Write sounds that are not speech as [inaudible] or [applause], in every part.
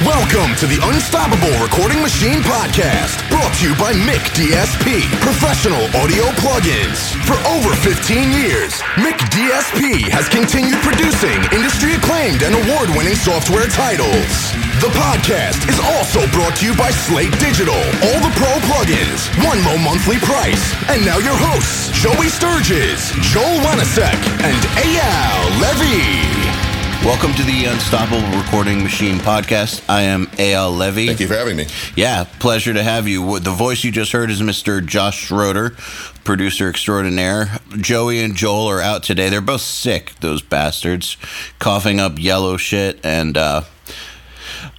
Welcome to the Unstoppable Recording Machine Podcast, brought to you by McDSP, professional audio plugins. For over 15 years, McDSP has continued producing industry acclaimed and award winning software titles. The podcast is also brought to you by Slate Digital, all the pro plugins, one low monthly price. And now your hosts, Joey Sturgis, Joel Wanasek, and Eyal Levy. Welcome to the Unstoppable Recording Machine podcast. I am Eyal Levy. Thank you for having me. Yeah, pleasure to have you. The voice you just heard is Mr. Josh Schroeder, producer extraordinaire. Joey and Joel are out today. They're both sick, those bastards, coughing up yellow shit and uh,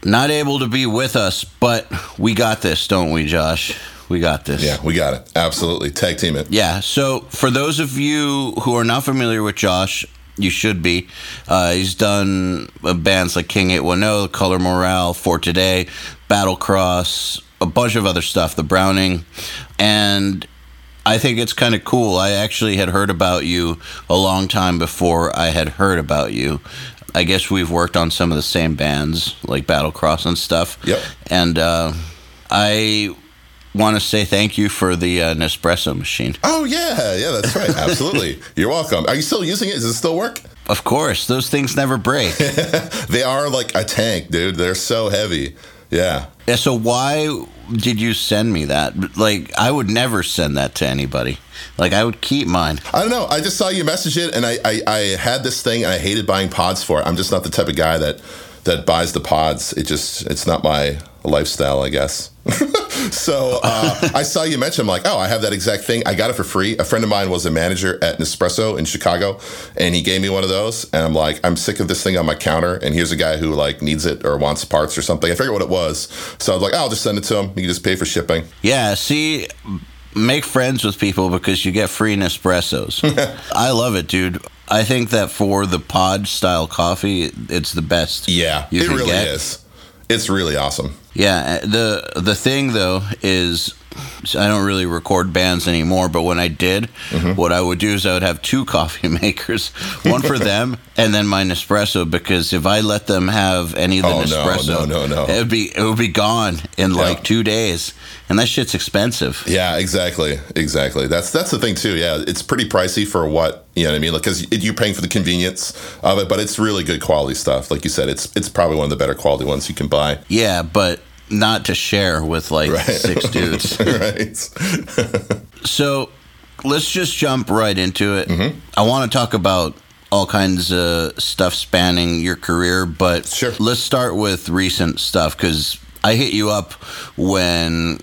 not able to be with us, but we got this, don't we, Josh? We got this. Yeah, we got it. Absolutely. Tag team it. Yeah. So, for those of you who are not familiar with Josh, you should be. Uh, he's done uh, bands like King 810, Color Morale, For Today, Battlecross, a bunch of other stuff, The Browning. And I think it's kind of cool. I actually had heard about you a long time before I had heard about you. I guess we've worked on some of the same bands, like Battlecross and stuff. Yep. And uh, I want to say thank you for the uh, Nespresso machine. Oh, yeah. Yeah, that's right. [laughs] Absolutely. You're welcome. Are you still using it? Does it still work? Of course, those things never break. [laughs] they are like a tank, dude. They're so heavy. Yeah. Yeah, so why did you send me that? Like, I would never send that to anybody. Like, I would keep mine. I don't know. I just saw you message it, and I, I, I had this thing, and I hated buying pods for it. I'm just not the type of guy that that buys the pods. It just it's not my lifestyle, I guess. [laughs] so uh, I saw you mention. I'm like, oh, I have that exact thing. I got it for free. A friend of mine was a manager at Nespresso in Chicago, and he gave me one of those. And I'm like, I'm sick of this thing on my counter. And here's a guy who like needs it or wants parts or something. I figured what it was. So I was like, oh, I'll just send it to him. You can just pay for shipping. Yeah. See. Make friends with people because you get free Nespressos. [laughs] I love it, dude. I think that for the pod style coffee, it's the best. Yeah, it really get. is. It's really awesome. Yeah, the the thing though is I don't really record bands anymore, but when I did, Mm-hmm. what I would do is I would have two [laughs] coffee makers, one for [laughs] them and then my Nespresso because if I let them have any of the Oh, no, Nespresso, no, no, no. it would be it would be gone in like Yeah. 2 days. And that shit's expensive. Yeah, exactly, exactly. That's that's the thing too. Yeah, it's pretty pricey for what you know what I mean. Like, because you're paying for the convenience of it, but it's really good quality stuff. Like you said, it's it's probably one of the better quality ones you can buy. Yeah, but not to share with like Right. six [laughs] dudes. right. So let's just jump right into it. Mm-hmm. I want to talk about all kinds of stuff spanning your career, but Sure. let's start with recent stuff because I hit you up when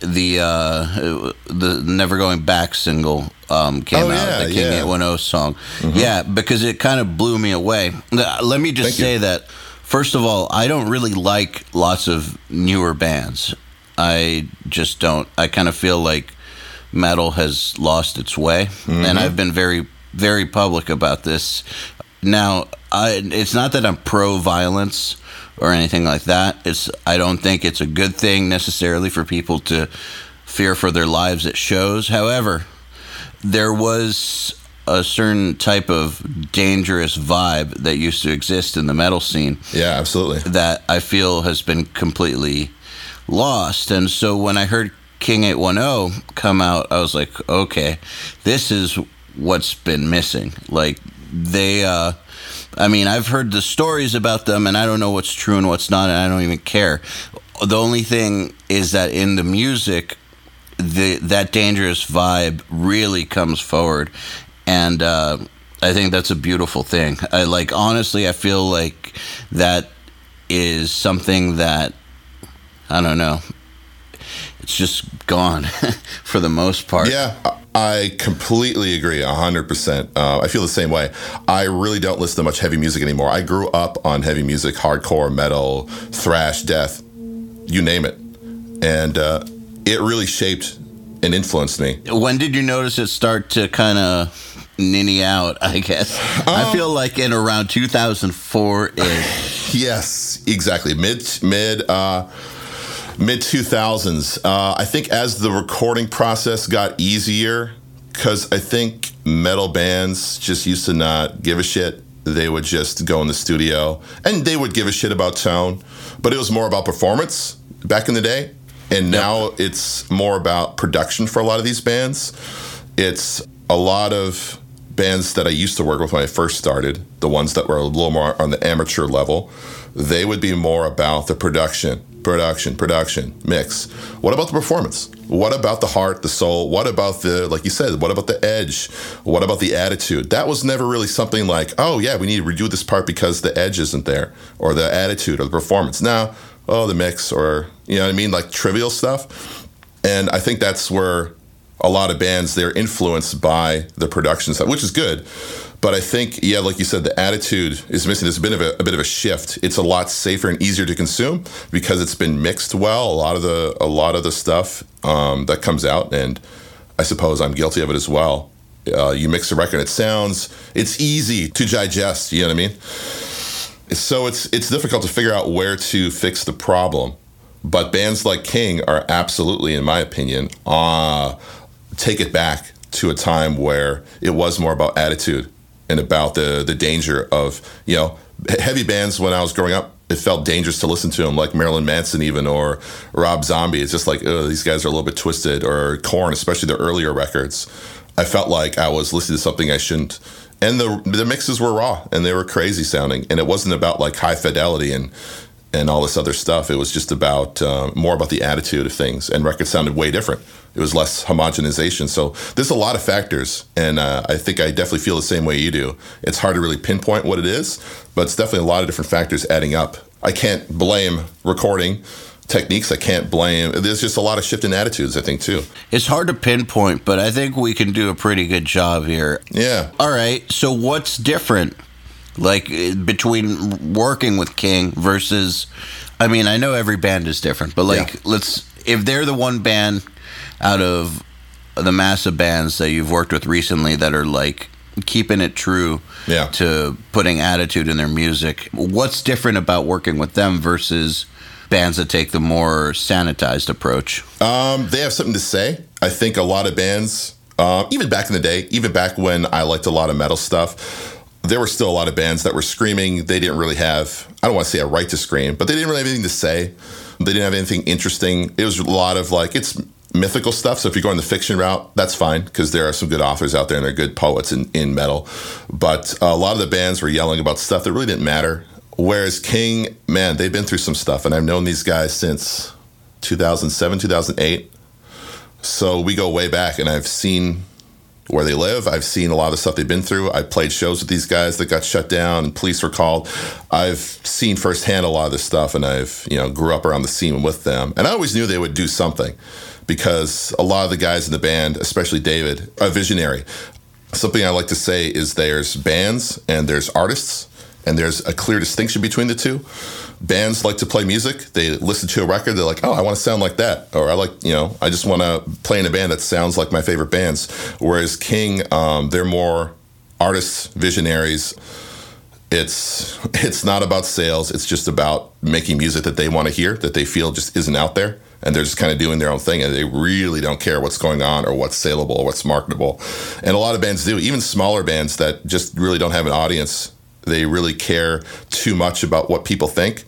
the uh, the Never Going Back single um, came Oh, out, yeah, the King yeah. Mm-hmm. 810 song. Yeah, because it kind of blew me away. Let me just Thank you. say that, first of all, I don't really like lots of newer bands. I just don't. I kind of feel like metal has lost its way, Mm-hmm. and I've been very, very public about this. Now, I, it's not that I'm pro violence or anything like that. It's I don't think it's a good thing necessarily for people to fear for their lives at shows. However, there was a certain type of dangerous vibe that used to exist in the metal scene Yeah, absolutely. that I feel has been completely lost. And so when I heard King 810 come out, I was like, okay, this is what's been missing. Like, they, uh, I mean, I've heard the stories about them and I don't know what's true and what's not, and I don't even care. The only thing is that in the music, the that dangerous vibe really comes forward, and uh, I think that's a beautiful thing. I like honestly, I feel like that is something that I don't know. It's just gone [laughs] for the most part. Yeah, I- completely agree, hundred percent. Uh, I feel the same way. I really don't listen to much heavy music anymore. I grew up on heavy music, hardcore, metal, thrash, death, you name it, and uh, it really shaped and influenced me. When did you notice it start to kind of ninny out? I guess I feel like in around 2004 ish. Yes, exactly. Mid mid uh, mid two thousands. Uh, I think as the recording process got easier, because I think metal bands just used to not give a shit. they would just go in the studio and they would give a shit about tone, but it was more about performance back in the day. And now it's more about production for a lot of these bands. It's a lot of bands that I used to work with when I first started, the ones that were a little more on the amateur level, they would be more about the production, production, production, mix. What about the performance? What about the heart, the soul? What about the, like you said, what about the edge? What about the attitude? That was never really something like, oh, yeah, we need to redo this part because the edge isn't there, or the attitude, or the performance. Now, oh, the mix, or, you know what I mean? Like trivial stuff. And I think that's where a lot of bands they're influenced by the production side, which is good. But I think, yeah, like you said, the attitude is missing. There's a bit of a, a, bit of a shift. It's a lot safer and easier to consume because it's been mixed well. A lot of the a lot of the stuff um, that comes out, and I suppose I'm guilty of it as well. Uh, you mix a record, it sounds it's easy to digest. You know what I mean? So it's it's difficult to figure out where to fix the problem. But bands like King are absolutely, in my opinion, uh, take it back to a time where it was more about attitude and about the the danger of you know heavy bands when I was growing up. It felt dangerous to listen to them, like Marilyn Manson, even or Rob Zombie. It's just like, these guys are a little bit twisted, or Korn, especially the earlier records. I felt like I was listening to something I shouldn't. And the the mixes were raw and they were crazy sounding, and it wasn't about like high fidelity and and all this other stuff. It was just about uh, more about the attitude of things, and records sounded way different. It was less homogenization. So there's a lot of factors, and uh, I think I definitely feel the same way you do. It's hard to really pinpoint what it is, but it's definitely a lot of different factors adding up. I can't blame recording techniques. I can't blame. There's just a lot of shift in attitudes. I think too. It's hard to pinpoint, but I think we can do a pretty good job here. Yeah. All right. So what's different, like between working with King versus? I mean, I know every band is different, but like, yeah. let's if they're the one band out of the massive bands that you've worked with recently that are like keeping it true yeah. to putting attitude in their music. What's different about working with them versus bands that take the more sanitized approach? Um, they have something to say. I think a lot of bands, uh, even back in the day, even back when I liked a lot of metal stuff, there were still a lot of bands that were screaming. They didn't really have, I don't want to say a right to scream, but they didn't really have anything to say. They didn't have anything interesting. It was a lot of like, it's mythical stuff. So if you're going the fiction route, that's fine because there are some good authors out there and they're good poets in, in metal. But a lot of the bands were yelling about stuff that really didn't matter. Whereas King, man, they've been through some stuff, and I've known these guys since 2007, 2008. So we go way back, and I've seen where they live. I've seen a lot of the stuff they've been through. I played shows with these guys that got shut down and police were called. I've seen firsthand a lot of this stuff and I've, you know, grew up around the scene with them. And I always knew they would do something because a lot of the guys in the band, especially David, are visionary. Something I like to say is there's bands and there's artists, and there's a clear distinction between the two. Bands like to play music. They listen to a record. They're like, oh, I want to sound like that. Or I like, you know, I just want to play in a band that sounds like my favorite bands. Whereas King, um, they're more artists, visionaries. It's [laughs] it's not about sales. It's just about making music that they want to hear, that they feel just isn't out there and they're just kind of doing their own thing and they really don't care what's going on or what's saleable or what's marketable and a lot of bands do even smaller bands that just really don't have an audience they really care too much about what people think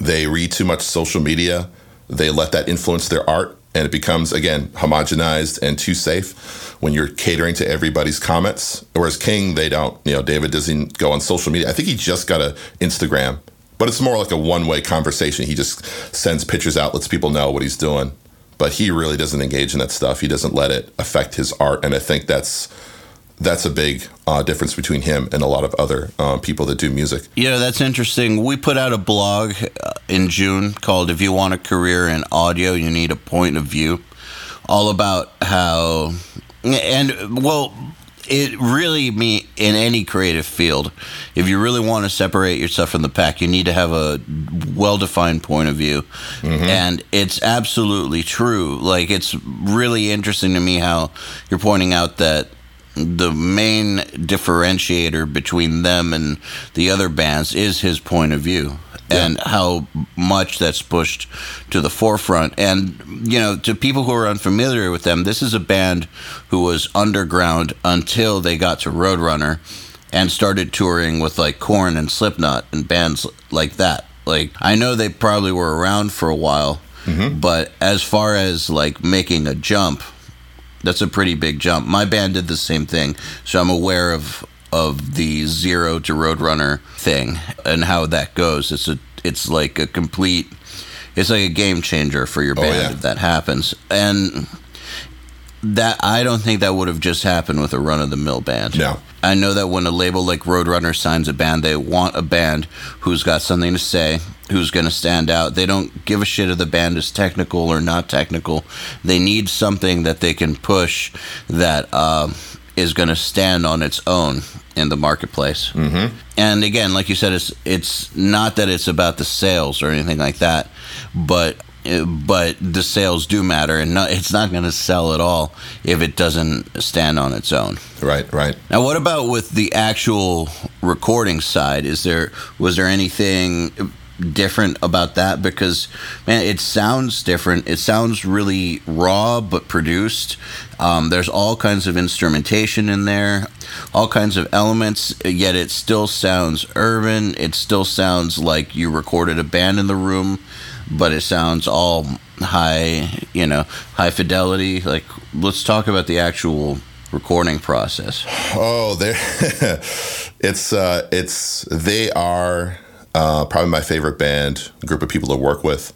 they read too much social media they let that influence their art and it becomes again homogenized and too safe when you're catering to everybody's comments whereas king they don't you know david doesn't go on social media i think he just got a instagram but it's more like a one way conversation. He just sends pictures out, lets people know what he's doing. But he really doesn't engage in that stuff. He doesn't let it affect his art. And I think that's that's a big uh, difference between him and a lot of other uh, people that do music. Yeah, that's interesting. We put out a blog uh, in June called "If You Want a Career in Audio, You Need a Point of View," all about how and well it really me in any creative field if you really want to separate yourself from the pack you need to have a well-defined point of view mm-hmm. and it's absolutely true like it's really interesting to me how you're pointing out that the main differentiator between them and the other bands is his point of view and how much that's pushed to the forefront. And, you know, to people who are unfamiliar with them, this is a band who was underground until they got to Roadrunner. and started touring with like Korn and Slipknot and bands like that. Like I know they probably were around for a while, mm-hmm. but as far as like making a jump, that's a pretty big jump. My band did the same thing, so I'm aware of of the zero to Roadrunner thing and how that goes. It's a it's like a complete it's like a game changer for your oh, band yeah. if that happens. And that I don't think that would have just happened with a run of the mill band. No. I know that when a label like Roadrunner signs a band, they want a band who's got something to say, who's going to stand out. They don't give a shit if the band is technical or not technical. They need something that they can push that um, is going to stand on its own in the marketplace. Mm-hmm. And again, like you said, it's it's not that it's about the sales or anything like that, but but the sales do matter, and not, it's not going to sell at all if it doesn't stand on its own. Right, right. Now, what about with the actual recording side? Is there was there anything different about that? Because man, it sounds different. It sounds really raw but produced. Um, there's all kinds of instrumentation in there, all kinds of elements. Yet it still sounds urban. It still sounds like you recorded a band in the room, but it sounds all high, you know, high fidelity. Like, let's talk about the actual recording process. Oh, [laughs] there, it's uh, it's they are uh, probably my favorite band group of people to work with.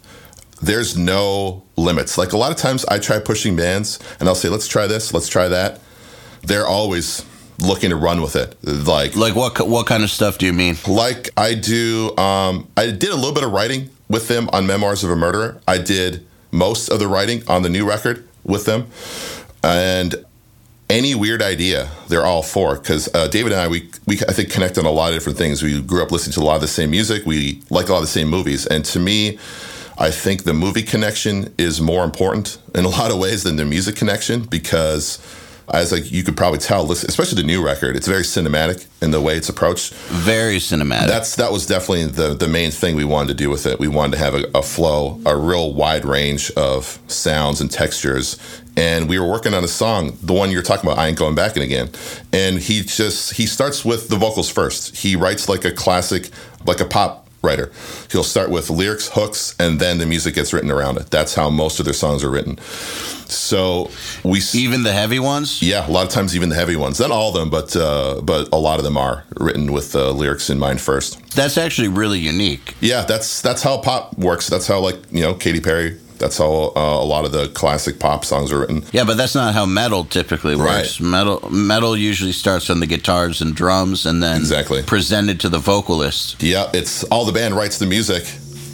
There's no limits. Like a lot of times, I try pushing bands, and I'll say, "Let's try this, let's try that." They're always looking to run with it. Like Like, what what kind of stuff do you mean? like I do. Um, I did a little bit of writing with them on Memoirs of a Murderer. I did most of the writing on the new record with them, and any weird idea, they're all for. Because uh, David and I, we we I think connect on a lot of different things. We grew up listening to a lot of the same music. We like a lot of the same movies, and to me. I think the movie connection is more important in a lot of ways than the music connection because, as like you could probably tell, listen- especially the new record, it's very cinematic in the way it's approached. Very cinematic. That's that was definitely the the main thing we wanted to do with it. We wanted to have a, a flow, a real wide range of sounds and textures. And we were working on a song, the one you're talking about, I ain't going back in again. And he just he starts with the vocals first. He writes like a classic, like a pop writer. He'll start with lyrics, hooks, and then the music gets written around it. That's how most of their songs are written. So we Even the heavy ones? yeah, a lot of times even the heavy ones. Not all of them, but uh, but a lot of them are written with uh, lyrics in mind first. That's actually really unique. Yeah, that's that's how pop works. That's how like you know Katy Perry. That's how uh, a lot of the classic pop songs are written. Yeah, but that's not how metal typically works. Right. Metal metal usually starts on the guitars and drums and then Exactly. presented to the vocalist. Yeah, it's all the band writes the music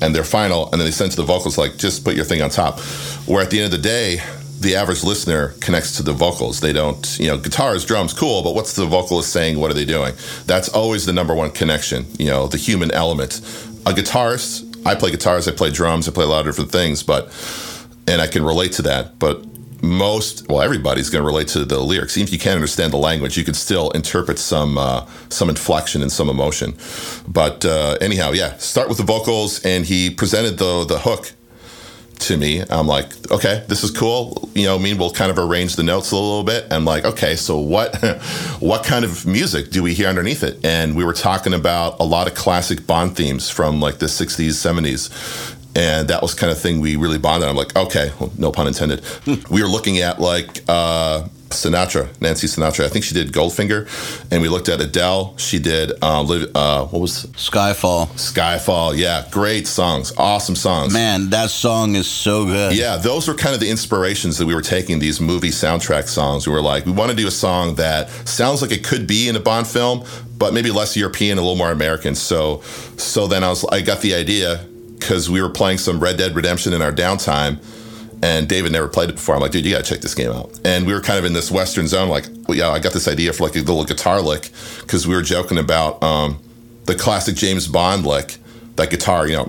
and they're final, and then they send to the vocals like just put your thing on top. Where at the end of the day, the average listener connects to the vocals. They don't, you know, guitars, drums, cool, but what's the vocalist saying? What are they doing? That's always the number one connection. You know, the human element. A guitarist. I play guitars. I play drums. I play a lot of different things, but and I can relate to that. But most, well, everybody's going to relate to the lyrics. Even if you can't understand the language, you can still interpret some uh, some inflection and some emotion. But uh, anyhow, yeah, start with the vocals, and he presented the the hook to me. I'm like, okay, this is cool. You know, I mean, we'll kind of arrange the notes a little bit. I'm like, okay, so what [laughs] what kind of music do we hear underneath it? And we were talking about a lot of classic Bond themes from like the 60s, 70s. And that was kind of thing we really bonded. I'm like, okay, well, no pun intended. [laughs] we were looking at like uh, Sinatra, Nancy Sinatra. I think she did Goldfinger, and we looked at Adele. She did uh, uh, what was Skyfall. Skyfall? Yeah, great songs, awesome songs. Man, that song is so good. Yeah, those were kind of the inspirations that we were taking these movie soundtrack songs. We were like, we want to do a song that sounds like it could be in a Bond film, but maybe less European, a little more American. So, so then I was, I got the idea because we were playing some Red Dead Redemption in our downtime, and David never played it before. I'm like, dude, you got to check this game out. And we were kind of in this Western zone. Like, well, yeah, I got this idea for like a little guitar lick because we were joking about um, the classic James Bond lick, that guitar, you know,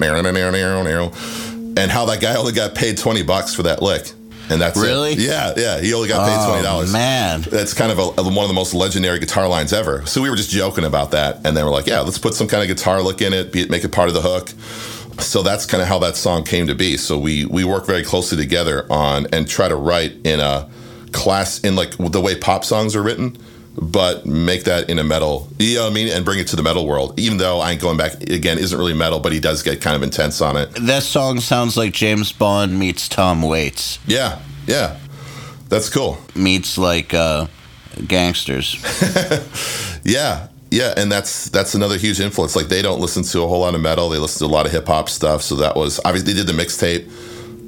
and how that guy only got paid 20 bucks for that lick. And that's it. Really? Yeah, yeah. He only got paid Oh, twenty dollars. man. that's kind of a, one of the most legendary guitar lines ever. So we were just joking about that, and then we're like, yeah, let's put some kind of guitar lick in it, be it make it part of the hook. So that's kind of how that song came to be. So we we work very closely together on and try to write in a class in like the way pop songs are written. but make that in a metal, you know what I mean, and bring it to the metal world. Even though I ain't going back again, isn't really metal, but he does get kind of intense on it. That song sounds like James Bond meets Tom Waits. Yeah, yeah, that's cool. Meets like uh, gangsters. [laughs] Yeah, yeah, and that's that's another huge influence. Like they don't listen to a whole lot of metal; they listen to a lot of hip hop stuff. So that was obviously they did the mixtape.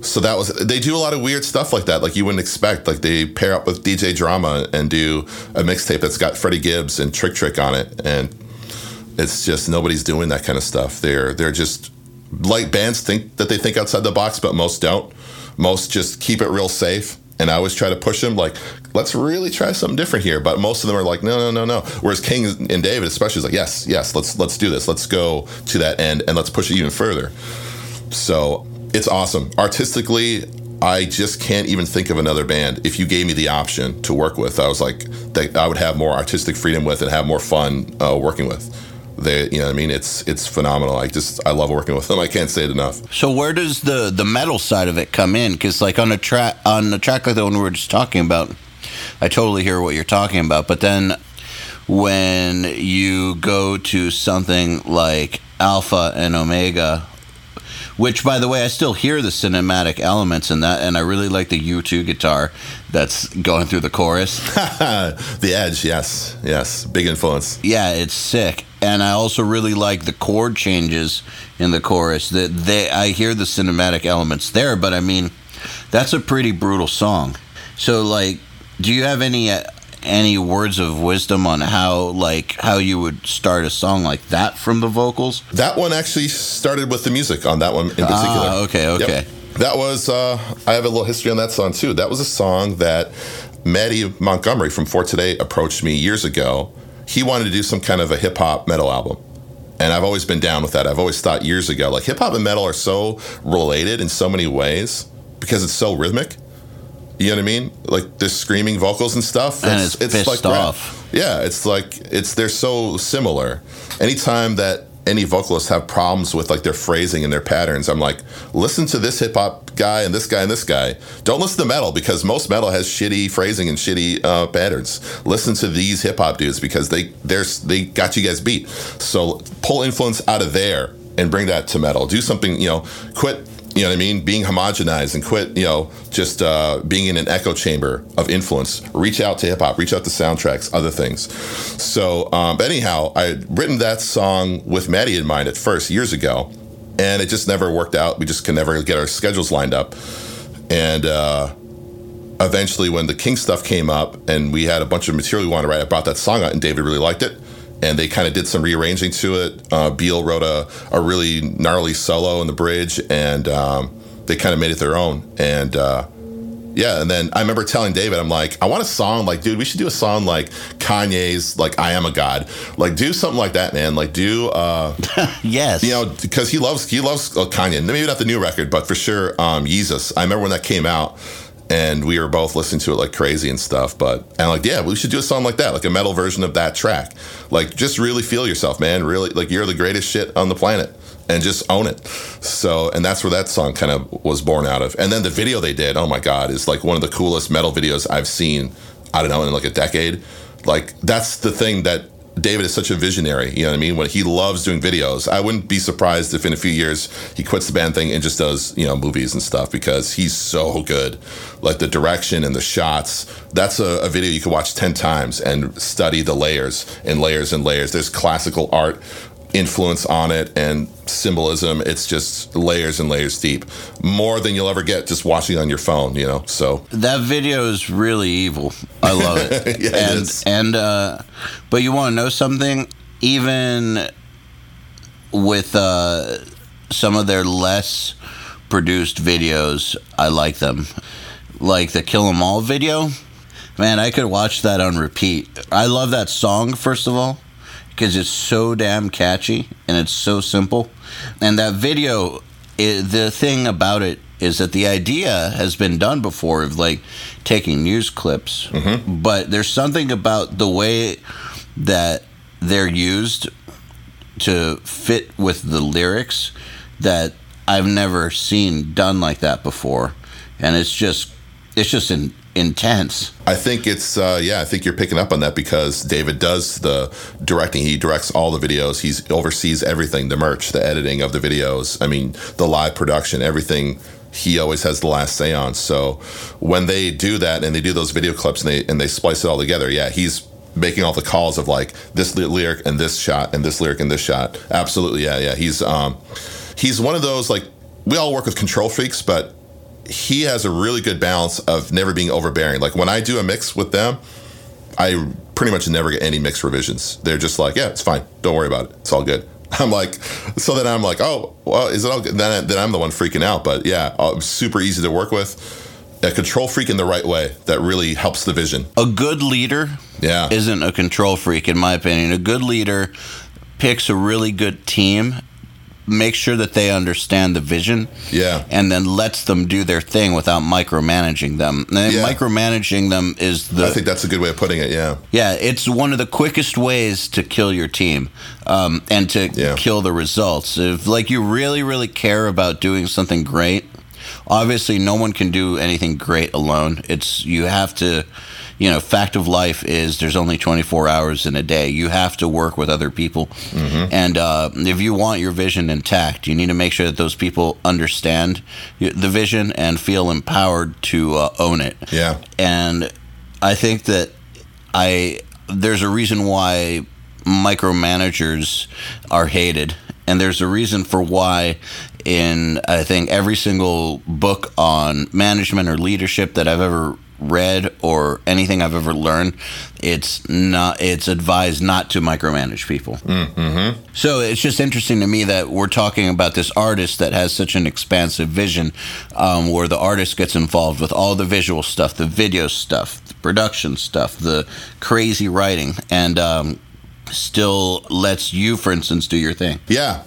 So that was they do a lot of weird stuff like that, like you wouldn't expect. Like they pair up with DJ Drama and do a mixtape that's got Freddie Gibbs and Trick Trick on it, and it's just nobody's doing that kind of stuff. They're they're just like bands think that they think outside the box, but most don't. Most just keep it real safe. And I always try to push them, like, let's really try something different here. But most of them are like, no, no, no, no. Whereas King and David, especially, is like, yes, yes, let's let's do this. Let's go to that end and let's push it even further. So it's awesome. Artistically, I just can't even think of another band. If you gave me the option to work with, I was like, that I would have more artistic freedom with and have more fun uh, working with. They, you know, what I mean, it's it's phenomenal. I just I love working with them. I can't say it enough. So where does the the metal side of it come in? Because like on a track on a track like the one we were just talking about, I totally hear what you're talking about. But then when you go to something like Alpha and Omega, which by the way I still hear the cinematic elements in that, and I really like the U2 guitar that's going through the chorus. [laughs] the Edge, yes, yes, big influence. Yeah, it's sick. And I also really like the chord changes in the chorus. That they I hear the cinematic elements there, but I mean, that's a pretty brutal song. So like, do you have any uh, any words of wisdom on how like how you would start a song like that from the vocals? That one actually started with the music on that one in particular. Ah, okay, okay. Yep. That was uh, I have a little history on that song too. That was a song that Mattie Montgomery from For Today approached me years ago. He wanted to do some kind of a hip hop metal album. And I've always been down with that. I've always thought years ago, like hip hop and metal are so related in so many ways because it's so rhythmic. You know what I mean? Like the screaming vocals and stuff. And it's pissed like rap. off. Yeah, it's like it's they're so similar. Anytime that any vocalists have problems with like their phrasing and their patterns, I'm like, listen to this hip hop guy and this guy and this guy. Don't listen to metal because most metal has shitty phrasing and shitty uh, patterns. Listen to these hip hop dudes because they they're they got you guys beat. So pull influence out of there and bring that to metal. Do something, you know, quit you know what I mean? Being homogenized and quit, you know, just uh, being in an echo chamber of influence. Reach out to hip hop, reach out to soundtracks, other things. So, um, but anyhow, I had written that song with Mattie in mind at first years ago, and it just never worked out. We just could never get our schedules lined up. And uh, eventually, when the King stuff came up and we had a bunch of material we wanted to write, I brought that song out, and David really liked it and they kind of did some rearranging to it. Uh, Beal wrote a, a really gnarly solo in the bridge, and um, they kind of made it their own. And uh, yeah, and then I remember telling David, I'm like, I want a song like, dude, we should do a song like Kanye's like "I Am a God," like do something like that, man. Like do, uh, [laughs] yes, you know, because he loves he loves uh, Kanye. Maybe not the new record, but for sure, um, Yeezus. I remember when that came out and we were both listening to it like crazy and stuff. But and like, yeah, we should do a song like that, like a metal version of that track. Like, just really feel yourself, man. Really, like you're the greatest shit on the planet, and just own it. So, and that's where that song kind of was born out of. And then the video they did, oh my god, is like one of the coolest metal videos I've seen. I don't know in like a decade. Like that's the thing that David is such a visionary. You know what I mean? When he loves doing videos, I wouldn't be surprised if in a few years he quits the band thing and just does you know movies and stuff because he's so good. Like the direction and the shots. That's a, a video you could watch ten times and study the layers and layers and layers. There's classical art influence on it and symbolism. It's just layers and layers deep, more than you'll ever get just watching on your phone. You know, so that video is really evil. I love it. [laughs] Yeah, and is. and uh, but you want to know something? Even with uh, some of their less produced videos, I like them. Like the Kill 'Em All video. Man, I could watch that on repeat. I love that song first of all because it's so damn catchy and it's so simple. And that video, i the thing about it is that the idea has been done before of like taking news clips, mm-hmm. but there's something about the way that they're used to fit with the lyrics that I've never seen done like that before. And it's just it's just in, intense. I think it's uh, yeah. I think you're picking up on that because David does the directing. He directs all the videos. He oversees everything: the merch, the editing of the videos. I mean, the live production, everything. He always has the last say on. So when they do that and they do those video clips and they and they splice it all together, yeah, he's making all the calls of like this lyric and this shot and this lyric and this shot. Absolutely, yeah, yeah. He's um, he's one of those like we all work with control freaks, but he has a really good balance of never being overbearing. Like when I do a mix with them, I pretty much never get any mix revisions. They're just like, yeah, it's fine. Don't worry about it. It's all good. [laughs] I'm like, so then I'm like, oh, well, is it all good? Then, then I'm the one freaking out. But yeah, uh, super easy to work with. A control freak in the right way that really helps the vision. A good leader Yeah. isn't a control freak, in my opinion. A good leader picks a really good team, makes sure that they understand the vision, Yeah. and then lets them do their thing without micromanaging them. And Yeah. Micromanaging them is the I think that's a good way of putting it. Yeah. yeah, it's one of the quickest ways to kill your team um, and to Yeah. kill the results. If like you really, really care about doing something great, obviously no one can do anything great alone. It's you have to, you know, fact of life is there's only 24 hours in a day. You have to work with other people, and uh, if you want your vision intact, you need to make sure that those people understand the vision and feel empowered to uh, own it Yeah. and I think that I there's a reason why micromanagers are hated, and there's a reason for why in I think every single book on management or leadership that I've ever read or anything I've ever learned, it's not it's advised not to micromanage people. So it's just interesting to me that we're talking about this artist that has such an expansive vision, um, where the artist gets involved with all the visual stuff, the video stuff, the production stuff, the crazy writing, and um, still lets you, for instance, do your thing. Yeah.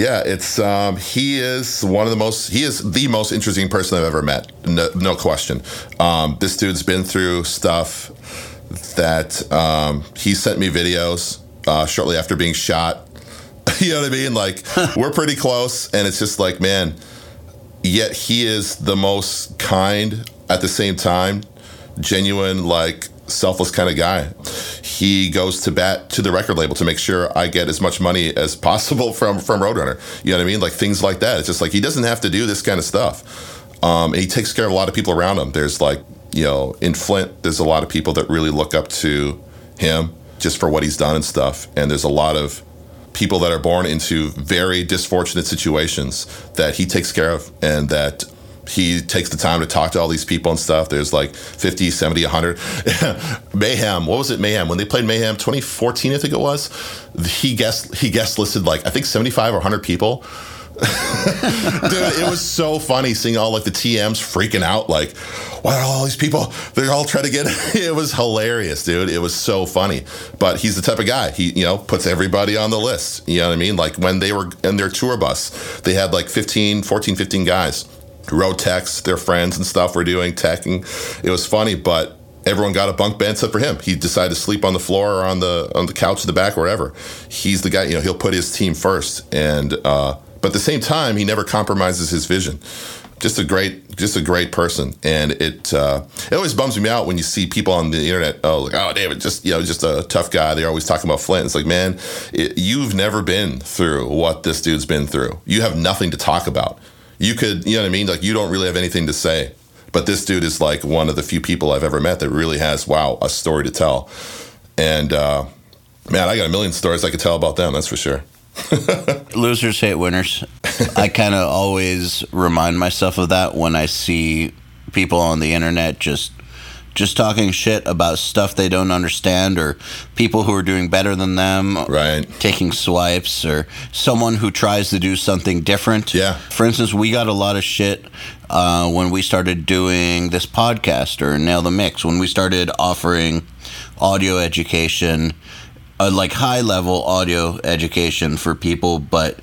Yeah, it's um, he is one of the most he is the most interesting person I've ever met. No, no question. Um, this dude's been through stuff that um, he sent me videos uh, shortly after being shot. [laughs] you know what I mean? Like [laughs] we're pretty close, and it's just like man. Yet he is the most kind at the same time, genuine, like selfless kind of guy. He goes to bat to the record label to make sure I get as much money as possible from from Roadrunner. You know what I mean? Like things like that. It's just like he doesn't have to do this kind of stuff. Um, and he takes care of a lot of people around him. There's like you know in Flint, there's a lot of people that really look up to him just for what he's done and stuff. And there's a lot of people that are born into very disfortunate situations that he takes care of and that he takes the time to talk to all these people and stuff. There's like 50, 70, 100. [laughs] Mayhem, what was it? Mayhem. When they played Mayhem 2014, I think it was, he guest he guest listed like I think 75 or 100 people. [laughs] Dude, it was so funny seeing all like the TMs freaking out, like, why are all these people? They're all trying to get. [laughs] It was hilarious, dude. It was so funny. But he's the type of guy. He, you know, puts everybody on the list. You know what I mean? Like when they were in their tour bus, they had like 15, 14, 15 guys. Road techs, their friends and stuff were doing teching. It was funny, but everyone got a bunk bed set for him. He decided to sleep on the floor or on the on the couch in the back, or wherever. He's the guy. You know, he'll put his team first, and uh, but at the same time, he never compromises his vision. Just a great, just a great person, and it uh, it always bums me out when you see people on the internet. Oh, like, oh, David, just you know, just a tough guy. They're always talking about Flint. It's like, man, it, you've never been through what this dude's been through. You have nothing to talk about. You could, you know what I mean? Like, you don't really have anything to say. But this dude is like one of the few people I've ever met that really has, wow, a story to tell. And uh, man, I got a million stories I could tell about them. That's for sure. [laughs] Losers hate winners. I kind of always remind myself of that when I see people on the internet just just talking shit about stuff they don't understand or people who are doing better than them Right. taking swipes or someone who tries to do something different Yeah. for instance we got a lot of shit uh, when we started doing this podcast or nail the mix when we started offering audio education uh, like high level audio education for people but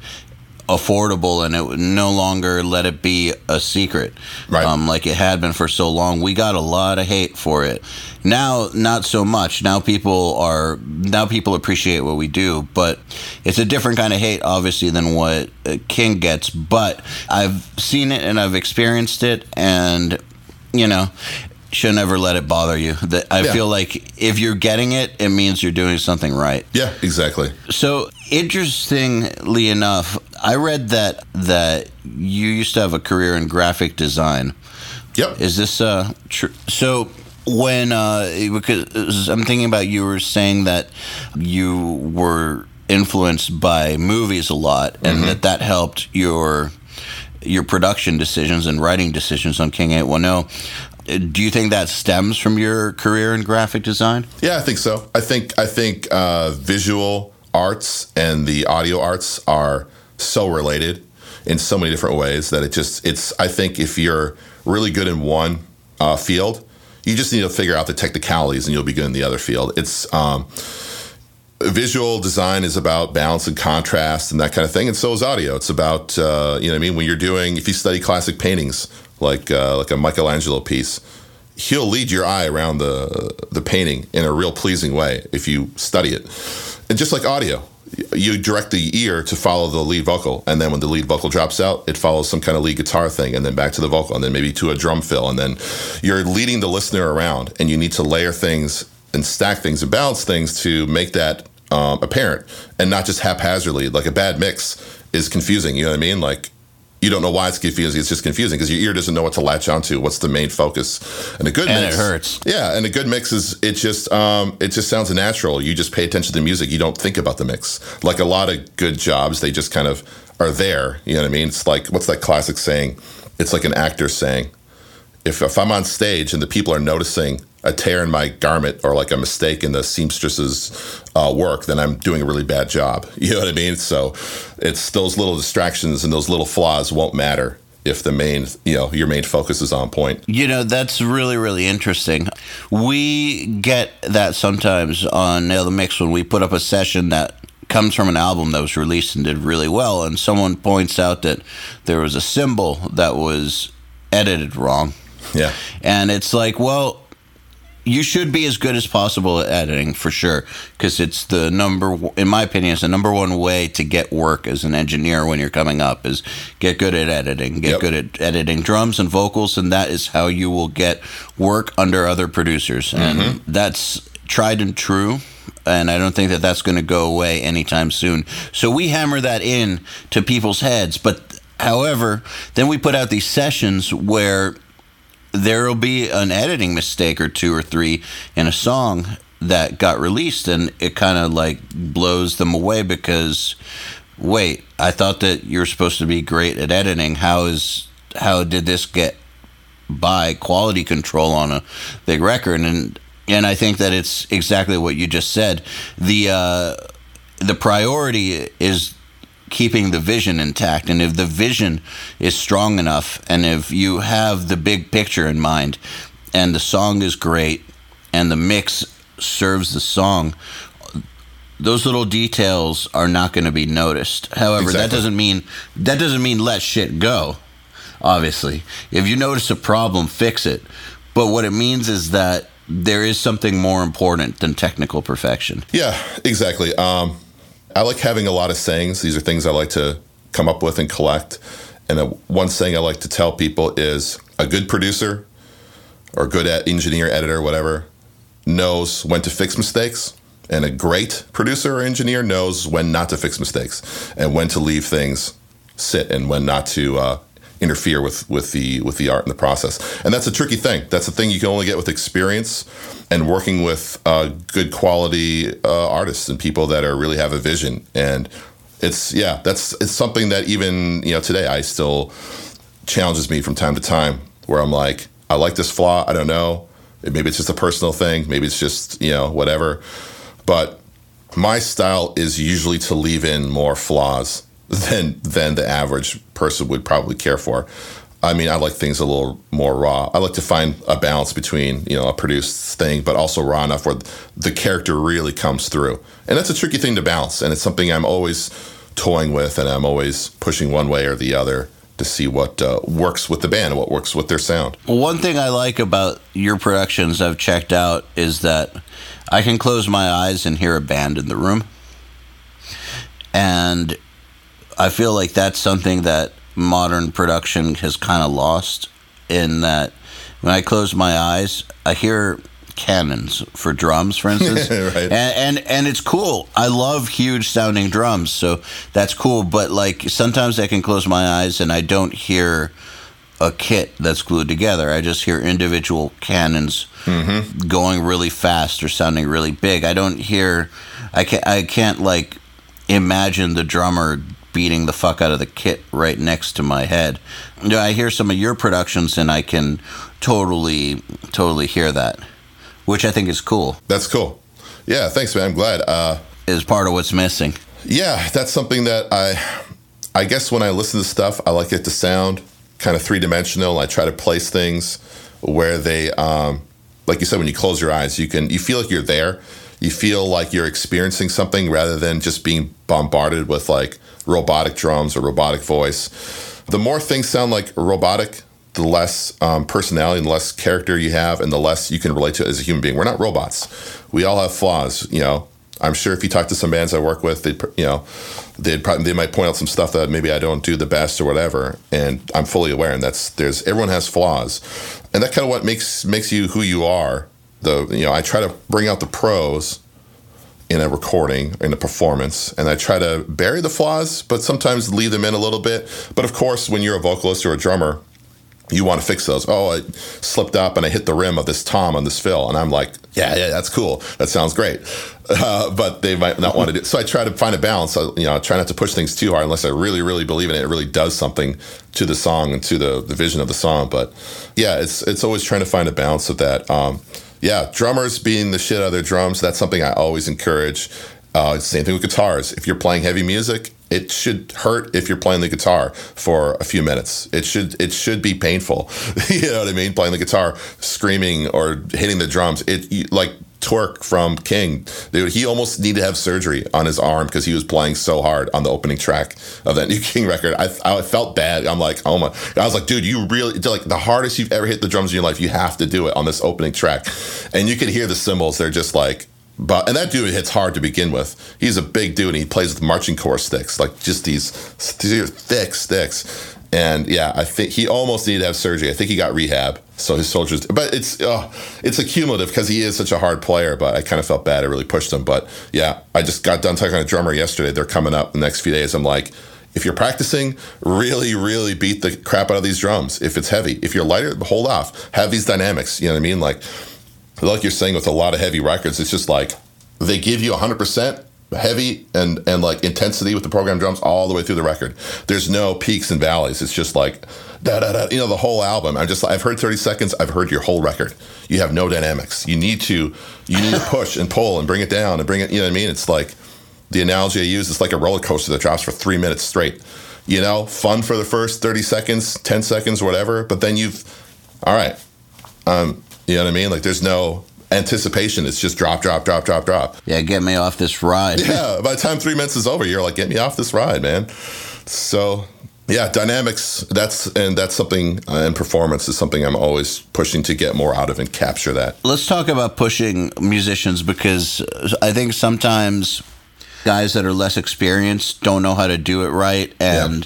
affordable and it would no longer let it be a secret Right. um, like it had been for so long we got a lot of hate for it now not so much now people are now people appreciate what we do but it's a different kind of hate obviously than what uh, king gets but i've seen it and i've experienced it and you know, should never let it bother you. That I Yeah. feel like if you're getting it, it means you're doing something right. Yeah, exactly. So interestingly enough, I read that that you used to have a career in graphic design. Yep. Is this uh true? So when uh because I'm thinking about you were saying that you were influenced by movies a lot and that that helped your your production decisions and writing decisions on King 810. Do you think that stems from your career in graphic design? Yeah, I think so. I think I think uh, visual arts and the audio arts are so related in so many different ways that it just it's. I think if you're really good in one uh, field, you just need to figure out the technicalities, and you'll be good in the other field. It's um, visual design is about balance and contrast and that kind of thing, and so is audio. It's about uh, you know what I mean when you're doing if you study classic paintings like uh, like a Michelangelo piece, he'll lead your eye around the the painting in a real pleasing way if you study it. And just like audio, you direct the ear to follow the lead vocal, and then when the lead vocal drops out, it follows some kind of lead guitar thing, and then back to the vocal, and then maybe to a drum fill, and then you're leading the listener around, and you need to layer things and stack things and balance things to make that um, apparent, and not just haphazardly. Like a bad mix is confusing. You know what I mean? Like you don't know why it's confusing. It's just confusing because your ear doesn't know what to latch onto. What's the main focus? And a good And mix it hurts. Yeah, and a good mix is it just um, it just sounds natural. You just pay attention to the music. You don't think about the mix. Like a lot of good jobs, they just kind of are there. You know what I mean? It's like what's that classic saying? It's like an actor saying, if if I'm on stage and the people are noticing a tear in my garment or like a mistake in the seamstress's uh, work, then I'm doing a really bad job. [laughs] You know what I mean? So it's those little distractions and those little flaws won't matter if the main, you know, your main focus is on point. You know, that's really, really interesting. We get that sometimes on Nail the Mix when we put up a session that comes from an album that was released and did really well, and someone points out that there was a cymbal that was edited wrong. Yeah. And it's like, well, you should be as good as possible at editing for sure, because it's the number, in my opinion, it's the number one way to get work as an engineer when you're coming up is get good at editing, get Yep. good at editing drums and vocals, and that is how you will get work under other producers, and mm-hmm. that's tried and true. And I don't think that that's going to go away anytime soon. So we hammer that in to people's heads. But however, then we put out these sessions where there'll be an editing mistake or two or three in a song that got released and it kind of like blows them away because wait i thought that you're supposed to be great at editing. How is how did this get by quality control on a big record? And and i think that it's exactly what you just said. The uh the priority is keeping the vision intact. And if the vision is strong enough, and if you have the big picture in mind, and the song is great, and the mix serves the song, those little details are not going to be noticed. However, that doesn't mean that doesn't mean let shit go. Obviously, if you notice a problem, fix it. But what it means is that there is something more important than technical perfection. Yeah, exactly. Um, I like having a lot of sayings. These are things I like to come up with and collect. And one saying I like to tell people is a good producer or good at engineer, editor, whatever, knows when to fix mistakes. And a great producer or engineer knows when not to fix mistakes and when to leave things sit and when not to uh, interfere with, with the with the art and the process. And that's a tricky thing. That's a thing you can only get with experience and working with uh, good quality uh, artists and people that are really have a vision. And it's yeah, that's it's something that even you know today I still challenges me from time to time where I'm like, I like this flaw. I don't know. Maybe it's just a personal thing. Maybe it's just you know whatever. But my style is usually to leave in more flaws than than the average person would probably care for. I mean, I like things a little more raw. I like to find a balance between you know a produced thing, but also raw enough where the character really comes through. And that's a tricky thing to balance, and it's something I'm always toying with, and I'm always pushing one way or the other to see what uh, works with the band, and what works with their sound. Well, one thing I like about your productions I've checked out is that I can close my eyes and hear a band in the room. And I feel like that's something that modern production has kind of lost in that when I close my eyes, I hear cannons for drums, for instance, [laughs] Right. and, and and it's cool. I love huge sounding drums, so that's cool. But like sometimes I can close my eyes and I don't hear a kit that's glued together. I just hear individual cannons mm-hmm. going really fast or sounding really big. I don't hear. I can't. I can't like imagine the drummer beating the fuck out of the kit right next to my head. I hear some of your productions and I can totally, totally hear that, which I think is cool. That's cool. Yeah, thanks, man. I'm glad. Uh, Is part of what's missing. yeah, that's something that I, I guess when I listen to stuff, I like it to sound kind of three dimensional. I try to place things where they, um, like you said, when you close your eyes, you can you feel like you're there. You feel like you're experiencing something rather than just being bombarded with like robotic drums or robotic voice. The more things sound like robotic, the less um, personality and less character you have, and the less you can relate to as a human being. We're not robots. We all have flaws. You know, I'm sure if you talk to some bands I work with, they you know, they'd probably they might point out some stuff that maybe I don't do the best or whatever, and I'm fully aware. And that's there's everyone has flaws, and that kind of what makes makes you who you are. The you know I try to bring out the pros in a recording in a performance and i try to bury the flaws but sometimes leave them in a little bit. But of course when you're a vocalist or a drummer you want to fix those. Oh i slipped up and i hit the rim of this tom on this fill and i'm like yeah yeah that's cool. That sounds great. [laughs] Uh, but they might not want to do so i try to find a balance. I, you know I try not to push things too hard unless i really really believe in it. It really does something to the song and to the, the vision of the song. But yeah it's it's always trying to find a balance of that. Um, yeah, drummers being the shit out of their drums, that's something I always encourage. Uh, same thing with guitars. If you're playing heavy music, it should hurt if you're playing the guitar for a few minutes. It should it should be painful. [laughs] you know what I mean? Playing the guitar, screaming or hitting the drums. It you- like Twerk from King, dude. He almost needed to have surgery on his arm because he was playing so hard on the opening track of that [laughs] new King record. I, I felt bad. I'm like, oh my! I was like, dude, you really like the hardest you've ever hit the drums in your life. You have to do it on this opening track, and you could hear the cymbals. They're just like. But and that dude hits hard to begin with. He's a big dude, and he plays with marching corps sticks, like just these, these thick sticks. And yeah, I think he almost needed to have surgery. I think he got rehab, so his soldiers. But it's uh, it's accumulative because he is such a hard player. But I kind of felt bad. I really pushed him. But yeah, I just got done talking to a drummer yesterday. They're coming up the next few days. I'm like, if you're practicing, really, really beat the crap out of these drums. If it's heavy, if you're lighter, hold off. Have these dynamics. You know what I mean? Like, like you're saying with a lot of heavy records, it's just like they give you 100% heavy and and like intensity with the program drums all the way through the record. There's no peaks and valleys. It's just like da da da. You know the whole album. I'm just I've heard 30 seconds. I've heard your whole record. You have no dynamics. You need to you need to [laughs] push and pull and bring it down and bring it. You know what I mean? It's like the analogy I use. It's like a roller coaster that drops for three minutes straight. You know, fun for the first 30 seconds, 10 seconds, whatever. But then you've all right. Um, you know what I mean? Like there's no anticipation. It's just drop, drop, drop, drop, drop. Yeah, get me off this ride. Yeah. [laughs] By the time three minutes is over, you're like, get me off this ride, man. So yeah, dynamics. That's and that's something. Uh, and performance is something I'm always pushing to get more out of and capture that. Let's talk about pushing musicians because I think sometimes guys that are less experienced don't know how to do it right and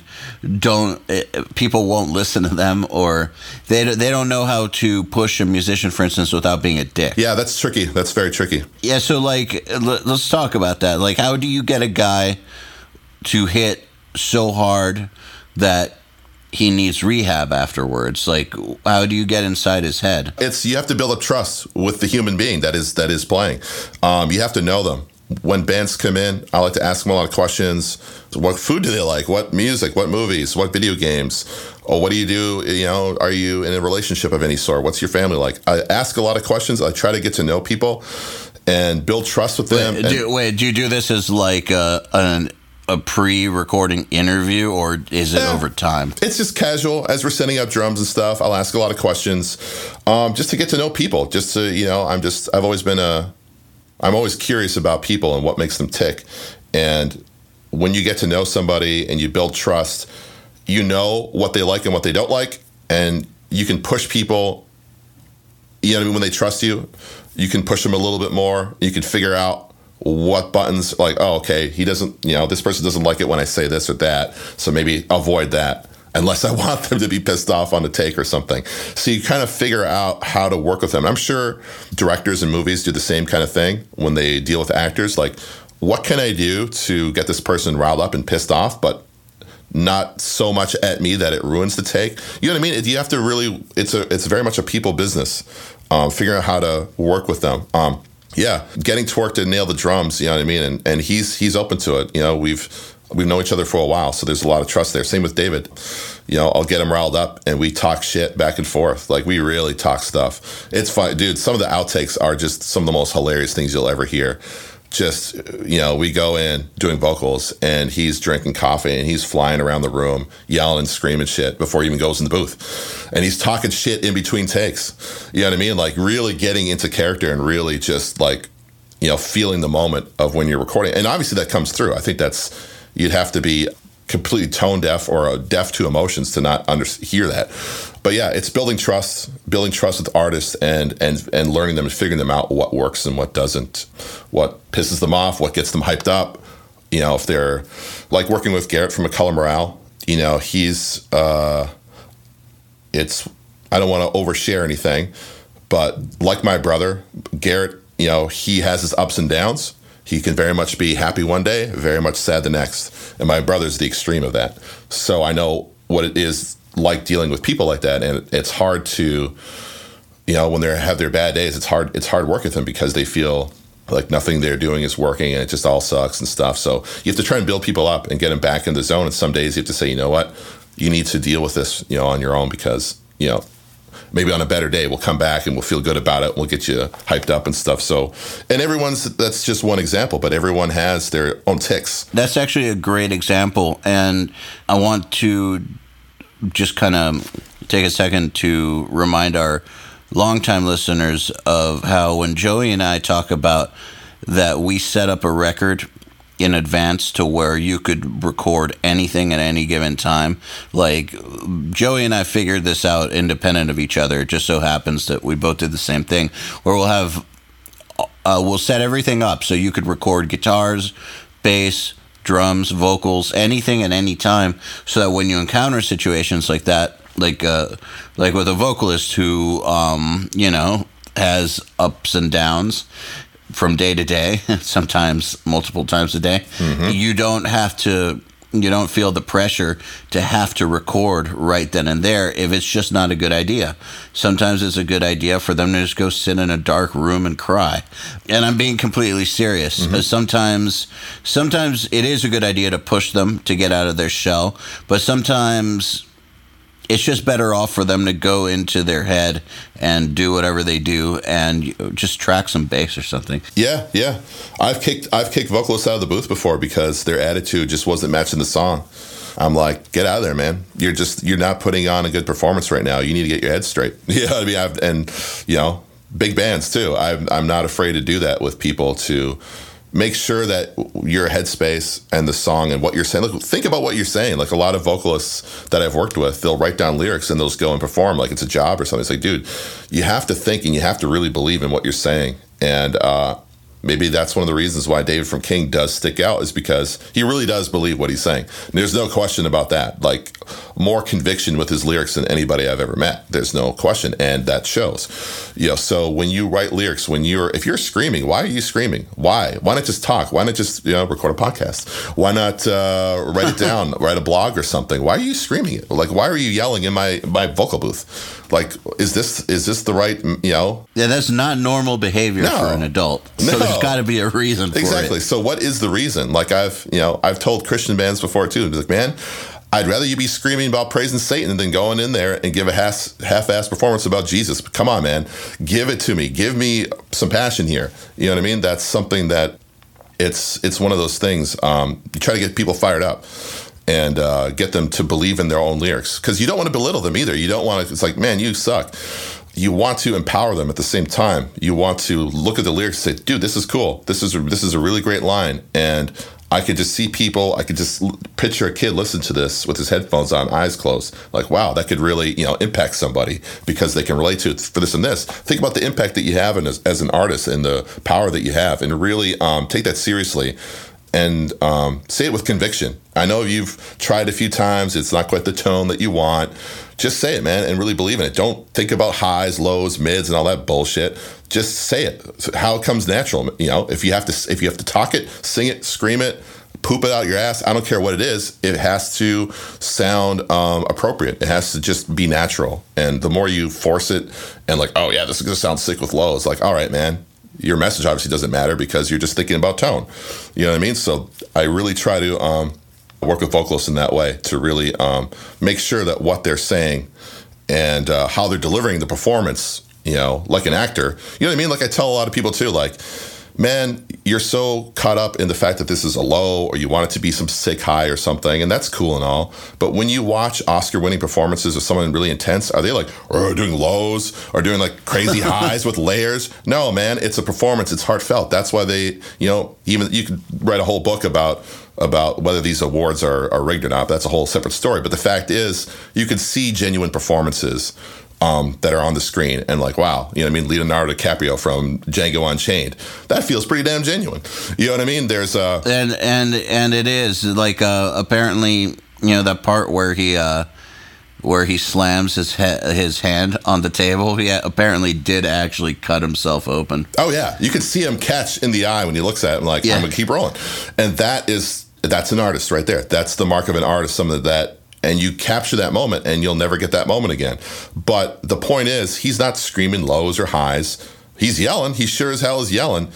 don't eh, people won't listen to them or they they don't know how to push a musician for instance without being a dick. Yeah, that's tricky. That's very tricky. Yeah, so like l- let's talk about that. Like how do you get a guy to hit so hard that he needs rehab afterwards? Like how do you get inside his head? It's you have to build up trust with the human being that is that is playing. Um, you have to know them. When bands come in, I like to ask them a lot of questions. What food do they like? What music? What movies? What video games? Or what do you do? You know, are you in a relationship of any sort? What's your family like? I ask a lot of questions. I try to get to know people and build trust with them. and- Do, wait, do you do this as like a an, a pre-recording interview, or is it Yeah. over time? It's just casual as we're setting up drums and stuff. I'll ask a lot of questions, um, just to get to know people. Just to you know, I'm just I've always been a, I'm always curious about people and what makes them tick. And when you get to know somebody and you build trust, you know what they like and what they don't like, and you can push people. You know what I mean? When they trust you, you can push them a little bit more. You can figure out what buttons like oh okay he doesn't you know this person doesn't like it when i say this or that so maybe avoid that unless I [laughs] want them to be pissed off on the take or something. So you kind of figure out how to work with them. I'm sure directors and movies do the same kind of thing when they deal with actors. Like, what can I do to get this person riled up and pissed off, but not so much at me that it ruins the take. You know what I mean? You have to really. It's a. It's very much a people business. Um, figuring out how to work with them. Um, yeah, getting Twerk to nail the drums. You know what I mean? And and he's he's open to it. You know, we've we've known each other for a while, so there's a lot of trust there. Same with David. You know, I'll get him riled up, and we talk shit back and forth. Like we really talk stuff. It's fun, dude. Some of the outtakes are just some of the most hilarious things you'll ever hear just you know we go in doing vocals and he's drinking coffee and he's flying around the room yelling and screaming shit before he even goes in the booth and he's talking shit in between takes you know what i mean like really getting into character and really just like you know feeling the moment of when you're recording and obviously that comes through i think that's you'd have to be completely tone deaf or deaf to emotions to not under, hear that. But yeah, it's building trust, building trust with artists, and and and learning them and figuring them out what works and what doesn't, what pisses them off, what gets them hyped up. You know, if they're like working with Garrett from Color Morale, you know, he's uh, it's I don't want to overshare anything, but like my brother, Garrett, you know, he has his ups and downs he can very much be happy one day, very much sad the next. And my brother's the extreme of that. So I know what it is like dealing with people like that. And it's hard to, you know, when they have their bad days, it's hard, it's hard work with them because they feel like nothing they're doing is working and it just all sucks and stuff. So you have to try and build people up and get them back in the zone. And some days you have to say, you know what, you need to deal with this, you know, on your own because, you know, maybe on a better day we'll come back and we'll feel good about it. We'll get you hyped up and stuff. So, and everyone's that's just one example, but everyone has their own ticks. That's actually a great example, and I want to just kind of take a second to remind our longtime listeners of how when Joey and I talk about that we set up a record in advance to where you could record anything at any given time. Like Joey and I figured this out independent of each other. It just so happens that we both did the same thing, where we'll have uh, we'll set everything up so you could record guitars, bass, drums, vocals, anything at any time, so that when you encounter situations like that, like uh, like with a vocalist who um, you know has ups and downs from day to day, [laughs] sometimes multiple times a day. Mm-hmm. You don't have to you don't feel the pressure to have to record right then and there if it's just not a good idea. Sometimes it's a good idea for them to just go sit in a dark room and cry. And I'm being completely serious. Mm-hmm. Sometimes sometimes it is a good idea to push them to get out of their shell, but sometimes it's just better off for them to go into their head and do whatever they do and just track some bass or something. Yeah, yeah. I've kicked I've kicked vocalists out of the booth before because their attitude just wasn't matching the song. I'm like, get out of there, man. You're just you're not putting on a good performance right now. You need to get your head straight. [laughs] Yeah, I mean, I've, and you know, big bands too. I'm I'm not afraid to do that with people to make sure that your headspace and the song and what you're saying. Look, think about what you're saying. Like a lot of vocalists that I've worked with, they'll write down lyrics and they'll just go and perform like it's a job or something. It's like, dude, you have to think and you have to really believe in what you're saying. And uh, maybe that's one of the reasons why David from King does stick out is because he really does believe what he's saying. And there's no question about that. Like more conviction with his lyrics than anybody I've ever met. There's no question, and that shows. You know, so when you write lyrics, when you're if you're screaming, why are you screaming? Why? Why not just talk? Why not just you know record a podcast? Why not uh, write it [laughs] down, write a blog or something? Why are you screaming? it? Like why are you yelling in my my vocal booth? Like is this is this the right you know? Yeah, that's not normal behavior no. for an adult. So no. there's got to be a reason. exactly. It. So what is the reason? Like I've you know I've told Christian bands before too. Like man, I'd rather you be screaming about praising Satan than going in there and give a half half-ass performance about Jesus. But Come on, man, give it to me. Give me some passion here. You know what I mean? That's something that it's it's one of those things. Um, you try to get people fired up and uh, get them to believe in their own lyrics because you don't want to belittle them either. You don't want to. It's like, man, you suck. You want to empower them at the same time. You want to look at the lyrics and say, "Dude, this is cool. This is this is a really great line." And I could just see people. I could just picture a kid listen to this with his headphones on, eyes closed. Like, wow, that could really, you know, impact somebody because they can relate to it for this and this. Think about the impact that you have as, as an artist and the power that you have, and really um, take that seriously. And um, say it with conviction. I know you've tried a few times; it's not quite the tone that you want. Just say it, man, and really believe in it. Don't think about highs, lows, mids, and all that bullshit. Just say it. How it comes natural. You know, if you have to, if you have to talk it, sing it, scream it, poop it out your ass. I don't care what it is. It has to sound um, appropriate. It has to just be natural. And the more you force it, and like, oh yeah, this is gonna sound sick with low. It's like, all right, man, your message obviously doesn't matter because you're just thinking about tone. You know what I mean? So I really try to um, work with vocalists in that way to really um, make sure that what they're saying and uh, how they're delivering the performance, you know, like an actor. You know what I mean? Like I tell a lot of people too, like man, you're so caught up in the fact that this is a low or you want it to be some sick high or something, and that's cool and all. But when you watch Oscar winning performances of someone really intense, are they like oh, doing lows or doing like crazy [laughs] highs with layers? No, man, it's a performance. It's heartfelt. That's why they, you know, even you could write a whole book about about whether these awards are, are rigged or not. That's a whole separate story. But the fact is, you can see genuine performances um, that are on the screen and like, wow, you know what I mean? Leonardo DiCaprio from Django Unchained. That feels pretty damn genuine. You know what I mean? There's uh and and and it is like uh, apparently you know that part where he uh, where he slams his he- his hand on the table. He apparently did actually cut himself open. Oh yeah, you can see him catch in the eye when he looks at him like Yeah. I'm gonna keep rolling, and that is that's an artist right there. That's the mark of an artist. Something that and you capture that moment, and you'll never get that moment again. But the point is, he's not screaming lows or highs. He's yelling. He sure as hell is yelling.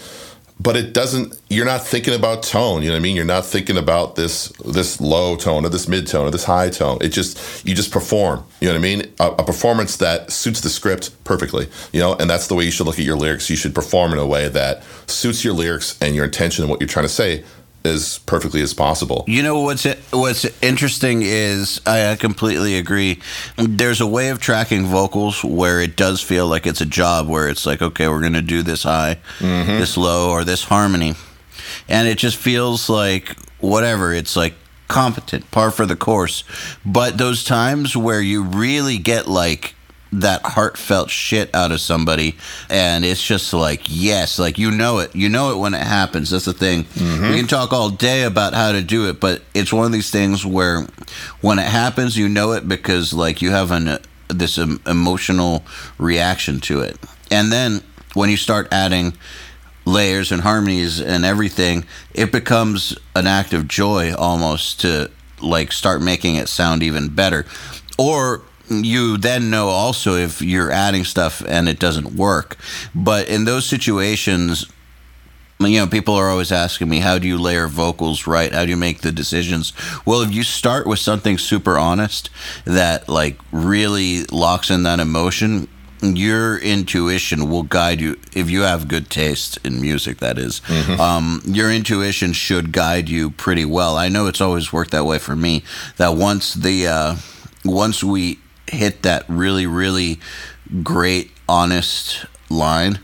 But it doesn't. You're not thinking about tone. You know what I mean? You're not thinking about this this low tone or this mid tone or this high tone. It just you just perform. You know what I mean? A, a performance that suits the script perfectly. You know, and that's the way you should look at your lyrics. You should perform in a way that suits your lyrics and your intention and what you're trying to say as perfectly as possible. You know what's what's interesting is I I completely agree. There's a way of tracking vocals where it does feel like it's a job where it's like okay, we're going to do this high, mm-hmm. this low or this harmony. And it just feels like whatever, it's like competent, par for the course. But those times where you really get like that heartfelt shit out of somebody and it's just like yes like you know it. You know it when it happens. That's the thing. We can talk all day about how to do it but it's one of these things where when it happens you know it because like you have an this um, emotional reaction to it. And then when you start adding layers and harmonies and everything, it becomes an act of joy almost to like start making it sound even better. Or you then know also if you're adding stuff and it doesn't work. But in those situations, you know, people are always asking me, how do you layer vocals right? How do you make the decisions? Well, if you start with something super honest that like really locks in that emotion, your intuition will guide you if you have good taste in music that is. um, your intuition should guide you pretty well i know it's always worked that way for me that once the uh, once we hit that really really great honest line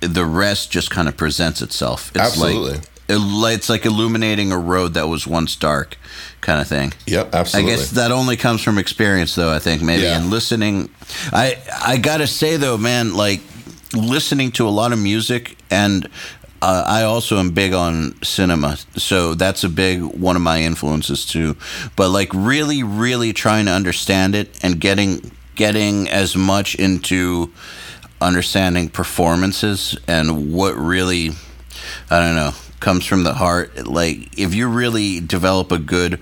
the rest just kind of presents itself it's Absolutely. like it- it's like illuminating a road that was once dark kind of thing Yep, absolutely. I guess that only comes from experience, though. I think maybe Yeah. and listening. I I gotta say though, man, like listening to a lot of music, and uh, I also am big on cinema, so that's a big one of my influences too. But like really, really trying to understand it and getting getting as much into understanding performances and what really I don't know comes from the heart. Like if you really develop a good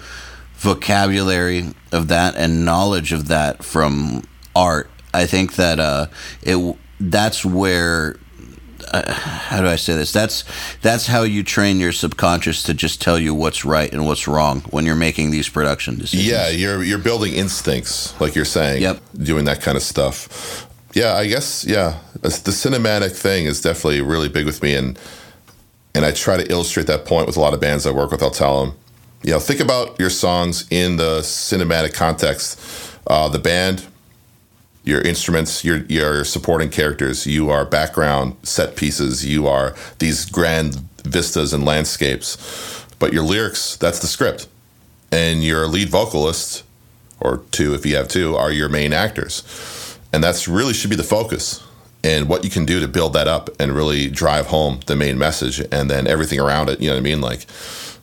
vocabulary of that and knowledge of that from art, I think that uh, it that's where. Uh, how do I say this? That's that's how you train your subconscious to just tell you what's right and what's wrong when you're making these production decisions. Yeah, you're you're building instincts, like you're saying. Yep. Doing that kind of stuff. Yeah, I guess. Yeah, the cinematic thing is definitely really big with me, and and I try to illustrate that point with a lot of bands I work with. I'll tell them, you know, think about your songs in the cinematic context. Uh, the band, your instruments, your your supporting characters. You are background set pieces. You are these grand vistas and landscapes. But your lyrics, that's the script, and your lead vocalist, or two if you have two, are your main actors, and that's really should be the focus. And what you can do to build that up and really drive home the main message, and then everything around it. You know what I mean? Like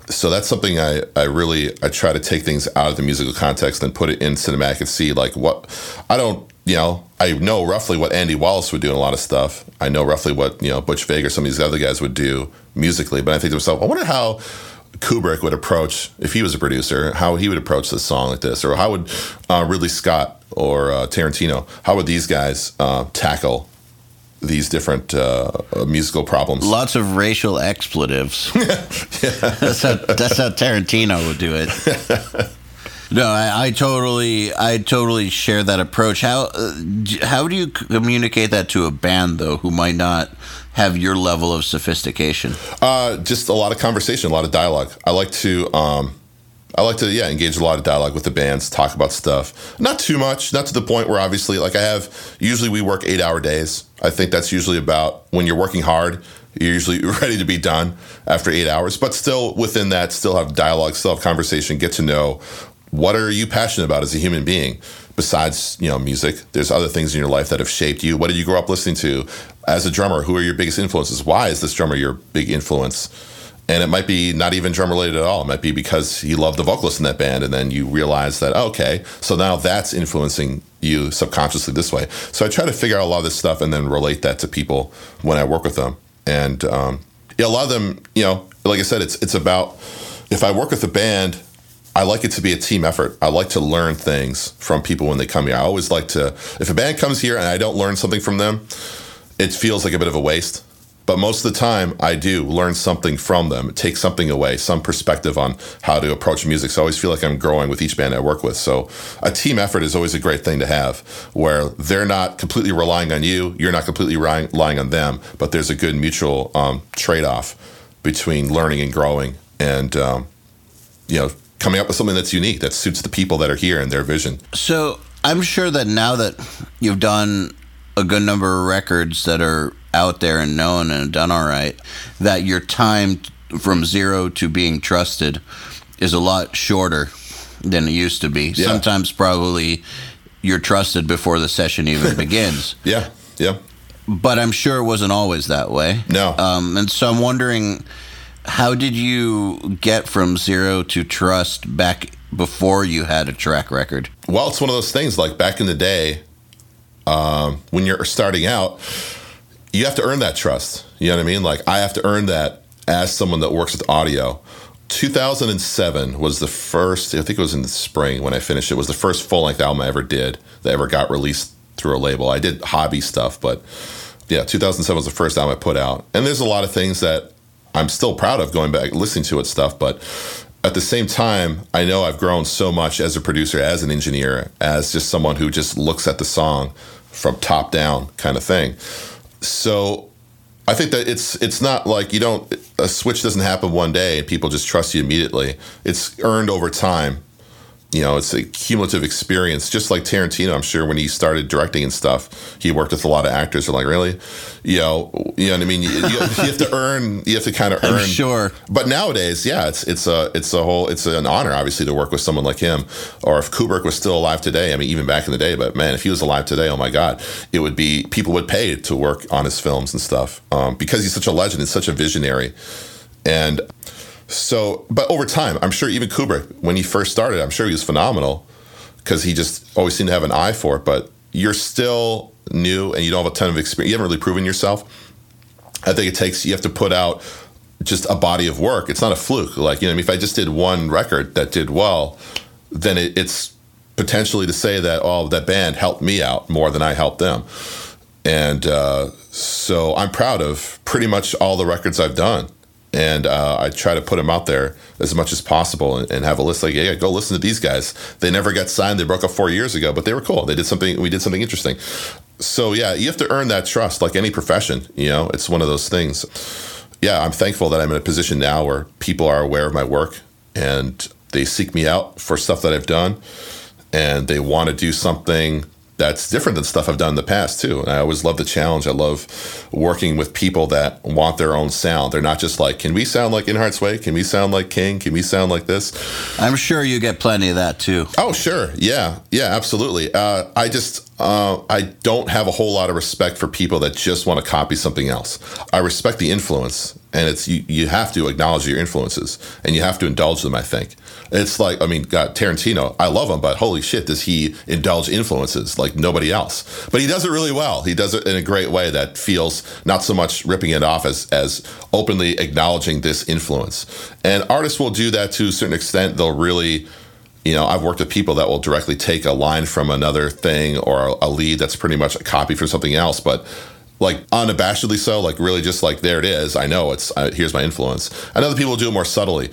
so that's something I, I really I try to take things out of the musical context and put it in cinematic and see like what I don't you know I know roughly what Andy Wallace would do in a lot of stuff. I know roughly what you know Butch Vig or some of these other guys would do musically, but I think to myself, I wonder how Kubrick would approach if he was a producer, how he would approach this song like this, or how would uh, Ridley Scott or uh, Tarantino, how would these guys uh, tackle these different uh, musical problems? Lots of racial expletives. [laughs] that's how that's how Tarantino would do it. [laughs] No, I, I, totally, I totally share that approach. How, uh, how do you communicate that to a band though, who might not have your level of sophistication? Uh, just a lot of conversation, a lot of dialogue. I like to, um, I like to, yeah, engage a lot of dialogue with the bands, talk about stuff. Not too much, not to the point where obviously, like I have, usually we work eight hour days. I think that's usually about when you're working hard, you're usually [laughs] ready to be done after eight hours, but still within that, still have dialogue, still have conversation, get to know what are you passionate about as a human being? Besides you know music there's other things in your life that have shaped you. What did you grow up listening to? As a drummer who are your biggest influences? Why is this drummer your big influence? And it might be not even drum related at all. It might be because you love the vocalist in that band and then you realize that oh, okay so now that's influencing you subconsciously this way. So i try to figure out a lot of this stuff and then relate that to people when i work with them. And um, yeah, a lot of them you know like i said it's it's about if i work with a band I like it to be a team effort. I like to learn things from people when they come here. I always like to, if a band comes here and I don't learn something from them, it feels like a bit of a waste. But most of the time, I do learn something from them, take something away, some perspective on how to approach music. So I always feel like I'm growing with each band I work with. So a team effort is always a great thing to have, where they're not completely relying on you, you're not completely relying on them, but there's a good mutual um, trade off between learning and growing. And, um, you know, coming up with something that's unique that suits the people that are here and their vision. So I'm sure that now that you've done a good number of records that are out there and known and done all right, that your time from zero to being trusted is a lot shorter than it used to be. Yeah. Sometimes probably you're trusted before the session even [laughs] begins. Yeah, yeah. But I'm sure it wasn't always that way. No. Um, and so I'm wondering how did you get from zero to trust back before you had a track record? Well, it's one of those things like back in the day, um, when you're starting out, you have to earn that trust. You know what I mean? Like, I have to earn that as someone that works with audio. 2007 was the first, I think it was in the spring when I finished it, was the first full length album I ever did that ever got released through a label. I did hobby stuff, but yeah, 2007 was the first album I put out. And there's a lot of things that I'm still proud of going back listening to it stuff, but at the same time, I know I've grown so much as a producer, as an engineer, as just someone who just looks at the song from top down kind of thing. So I think that it's it's not like you don't a switch doesn't happen one day and people just trust you immediately. It's earned over time you know, it's a cumulative experience. Just like Tarantino, I'm sure when he started directing and stuff, he worked with a lot of actors. They're like, really, you know, you know what I mean. You, you, you have to [laughs] earn. You have to kind of earn. I'm sure. But nowadays, yeah, it's it's a it's a whole it's an honor, obviously, to work with someone like him. Or if Kubrick was still alive today, I mean, even back in the day, but man, if he was alive today, oh my God, it would be people would pay to work on his films and stuff um, because he's such a legend. He's such a visionary, and so, but over time, I'm sure even Kubrick, when he first started, I'm sure he was phenomenal because he just always seemed to have an eye for it. But you're still new and you don't have a ton of experience. You haven't really proven yourself. I think it takes, you have to put out just a body of work. It's not a fluke. Like, you know, I mean, if I just did one record that did well, then it, it's potentially to say that, oh, that band helped me out more than I helped them. And uh, so I'm proud of pretty much all the records I've done and uh, I try to put them out there as much as possible and, and, have a list like, yeah, go listen to these guys. They never got signed. They broke up four years ago, but they were cool. They did something. We did something interesting. So yeah, you have to earn that trust, like any profession. You know, it's one of those things. Yeah, I'm thankful that I'm in a position now where people are aware of my work and they seek me out for stuff that I've done, and they want to do something that's different than stuff I've done in the past too. And I always love the challenge. I love working with people that want their own sound. They're not just like, can we sound like In Hearts Wake? Can we sound like King? Can we sound like this? I'm sure you get plenty of that too. Oh, sure. Yeah. Yeah, absolutely. Uh, I just, uh, I don't have a whole lot of respect for people that just want to copy something else. I respect the influence and it's you, you have to acknowledge your influences and you have to indulge them i think it's like i mean god tarantino i love him but holy shit does he indulge influences like nobody else? But he does it really well. He does it in a great way that feels not so much ripping it off as as openly acknowledging this influence. And artists will do that to a certain extent. They'll really you know, I've worked with people that will directly take a line from another thing or a lead that's pretty much a copy from something else, but like unabashedly so, like really just like there it is. I know it's uh, here's my influence. And other people do it more subtly,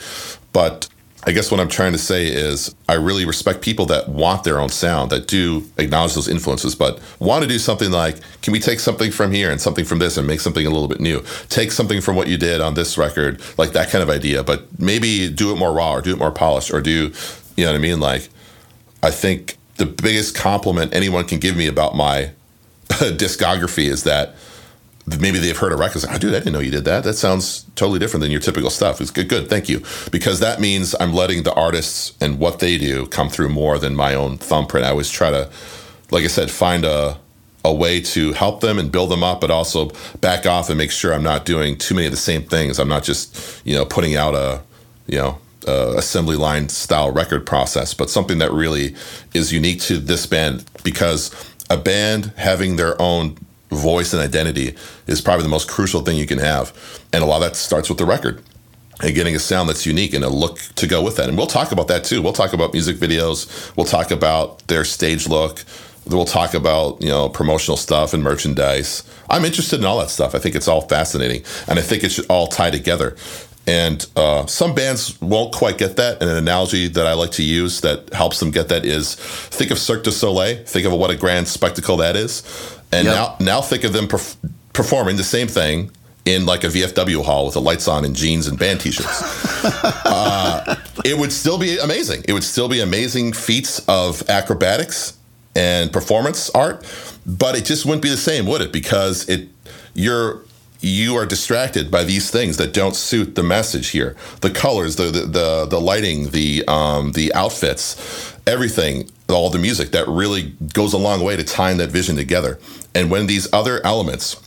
but I guess what I'm trying to say is I really respect people that want their own sound, that do acknowledge those influences, but want to do something like, can we take something from here and something from this and make something a little bit new? Take something from what you did on this record, like that kind of idea, but maybe do it more raw or do it more polished or do you know what I mean? Like, I think the biggest compliment anyone can give me about my [laughs] discography is that maybe they've heard a record. Like, oh, dude, I didn't know you did that. That sounds totally different than your typical stuff. It's good, good. Thank you. Because that means I'm letting the artists and what they do come through more than my own thumbprint. I always try to, like I said, find a a way to help them and build them up, but also back off and make sure I'm not doing too many of the same things. I'm not just, you know, putting out a, you know, uh, assembly line style record process, but something that really is unique to this band because a band having their own voice and identity is probably the most crucial thing you can have. And a lot of that starts with the record and getting a sound that's unique and a look to go with that. And we'll talk about that too. We'll talk about music videos, we'll talk about their stage look. We'll talk about you know promotional stuff and merchandise. I'm interested in all that stuff. I think it's all fascinating, and I think it should all tie together. And uh, some bands won't quite get that. And an analogy that I like to use that helps them get that is think of Cirque du Soleil. Think of what a grand spectacle that is. And yep. now, now think of them perf- performing the same thing in like a VFW hall with the lights on and jeans and band t-shirts. [laughs] uh, it would still be amazing. It would still be amazing feats of acrobatics and performance art, but it just wouldn't be the same, would it? Because it you're you are distracted by these things that don't suit the message here. The colors, the the the, the lighting, the um, the outfits, everything, all the music that really goes a long way to tying that vision together. And when these other elements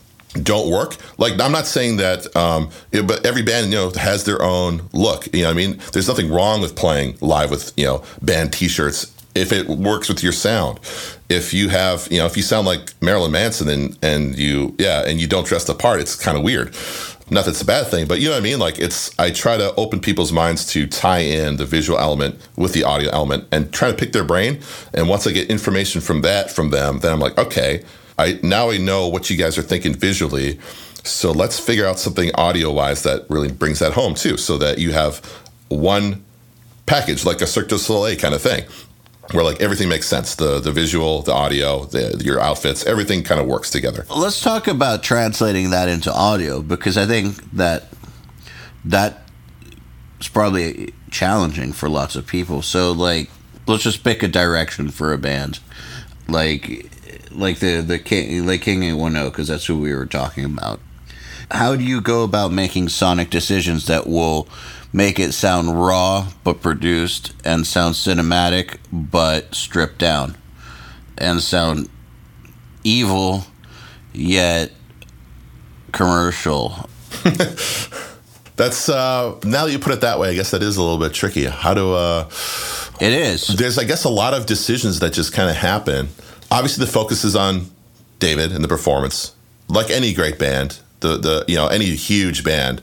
don't work. Like I'm not saying that, um, it, but every band you know has their own look. You know, I mean, there's nothing wrong with playing live with you know band T-shirts if it works with your sound. If you have, you know, if you sound like Marilyn Manson and and you, yeah, and you don't dress the part, it's kind of weird. Not that it's a bad thing, but you know what I mean. Like it's, I try to open people's minds to tie in the visual element with the audio element and try to pick their brain. And once I get information from that from them, then I'm like, okay, I now I know what you guys are thinking visually. So let's figure out something audio wise that really brings that home too, so that you have one package like a Cirque du Soleil kind of thing where like everything makes sense. The the visual the audio the, your outfits everything kind of works together. Let's talk about translating that into audio because i think that that is probably challenging for lots of people. So like let's just pick a direction for a band. Like like the the king like king 810 because that's who we were talking about. How do you go about making sonic decisions that will make it sound raw but produced and sound cinematic but stripped down and sound evil yet commercial. [laughs] That's uh now that you put it that way i guess that is a little bit tricky. How do uh it is. there's i guess a lot of decisions that just kind of happen. Obviously the focus is on david and the performance. Like any great band the the you know any huge band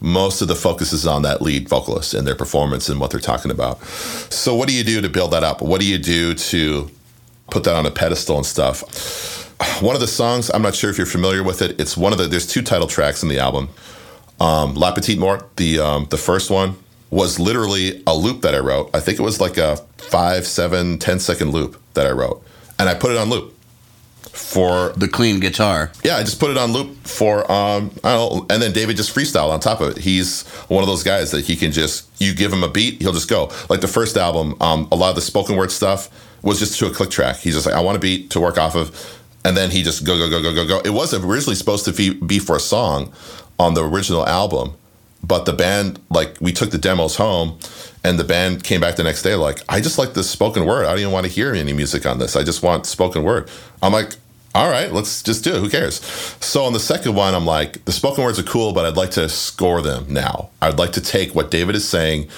most of the focus is on that lead vocalist and their performance and what they're talking about. So what do you do to build that up? What do you do to put that on a pedestal and stuff? One of the songs, I'm not sure if you're familiar with it. It's one of the there's two title tracks in the album. Um, La Petite Mort, the um, the first one was literally a loop that I wrote. I think it was like a five, seven, ten second loop that I wrote, and I put it on loop for the clean guitar. Yeah, I just put it on loop for um I don't and then David just freestyled on top of it. He's one of those guys that he can just you give him a beat, he'll just go. Like the first album, um, a lot of the spoken word stuff was just to a click track. He's just like, I want a beat to work off of, and then he just go go go go go go. It was originally supposed to be, be for a song on the original album, but the band like we took the demos home and the band came back the next day like i just like the spoken word i don't even want to hear any music on this i just want spoken word i'm like all right, let's just do it. Who cares? So on the second one, I'm like, the spoken words are cool, but I'd like to score them now. I'd like to take what David is saying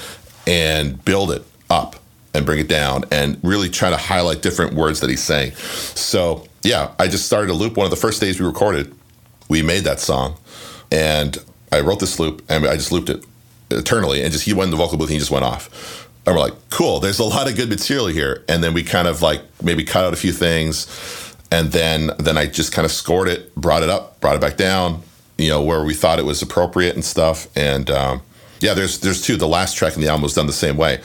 and build it up and bring it down and really try to highlight different words that he's saying. So yeah, I just started a loop. One of the first days we recorded, we made that song, and I wrote this loop and I just looped it eternally. And just he went in the vocal booth and he just went off. And we're like, cool. There's a lot of good material here. And then we kind of like maybe cut out a few things, and then then I just kind of scored it, brought it up, brought it back down. You know where we thought it was appropriate and stuff. And um, yeah, there's there's two. The last track in the album was done the same way.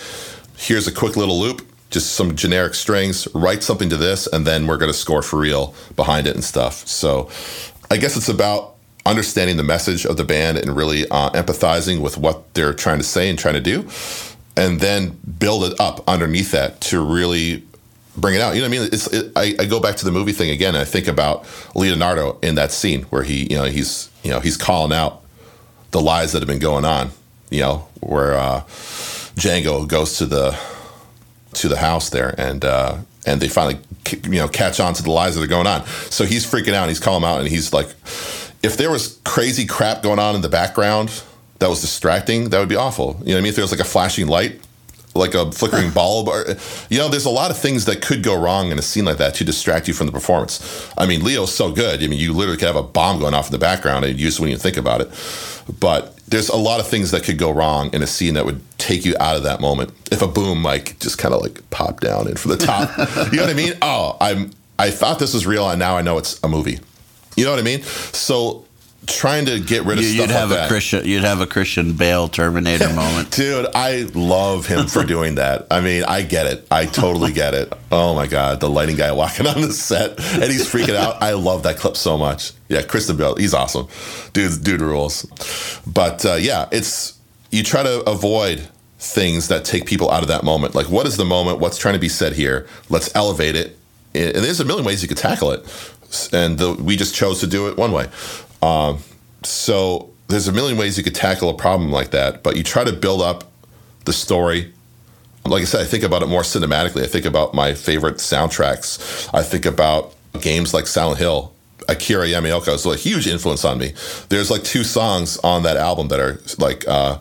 Here's a quick little loop, just some generic strings. Write something to this, and then we're gonna score for real behind it and stuff. So I guess it's about understanding the message of the band and really uh, empathizing with what they're trying to say and trying to do, and then build it up underneath that to really bring it out. You know what I mean? It's it, I, I go back to the movie thing again. And I think about Leonardo in that scene where he you know he's you know he's calling out the lies that have been going on. You know where uh, Django goes to the to the house there and. Uh, and they finally, you know, catch on to the lies that are going on. So he's freaking out. He's calling out, and he's like, if there was crazy crap going on in the background that was distracting, that would be awful. You know what I mean? If there was like a flashing light, like a flickering [laughs] bulb, or you know, there's a lot of things that could go wrong in a scene like that to distract you from the performance. I mean, Leo's so good. I mean, you literally could have a bomb going off in the background, and you just when you think about it. But there's a lot of things that could go wrong in a scene that would take you out of that moment. If a boom mic just kind of like popped down in from the top, [laughs] you know what I mean? Oh, I'm. I thought this was real, and now I know it's a movie. You know what I mean? So trying to get rid of You, stuff would have like a that. Christian. You'd have a Christian Bale Terminator [laughs] moment. Dude, I love him for doing that. I mean, I get it. I totally get it. Oh my god, the lighting guy walking [laughs] on the set and he's freaking out. I love that clip so much. Yeah, Christian Bale, he's awesome. Dude, dude rules. But uh, yeah, it's you try to avoid things that take people out of that moment. Like, what is the moment? What's trying to be said here? Let's elevate it. And there's a million ways you could tackle it, and the, we just chose to do it one way. Um, so there's a million ways you could tackle a problem like that, but you try to build up the story. Like I said, I think about it more cinematically. I think about my favorite soundtracks. I think about games like Silent Hill. Akira Yamaoka is a huge influence on me. There's like two songs on that album that are like uh,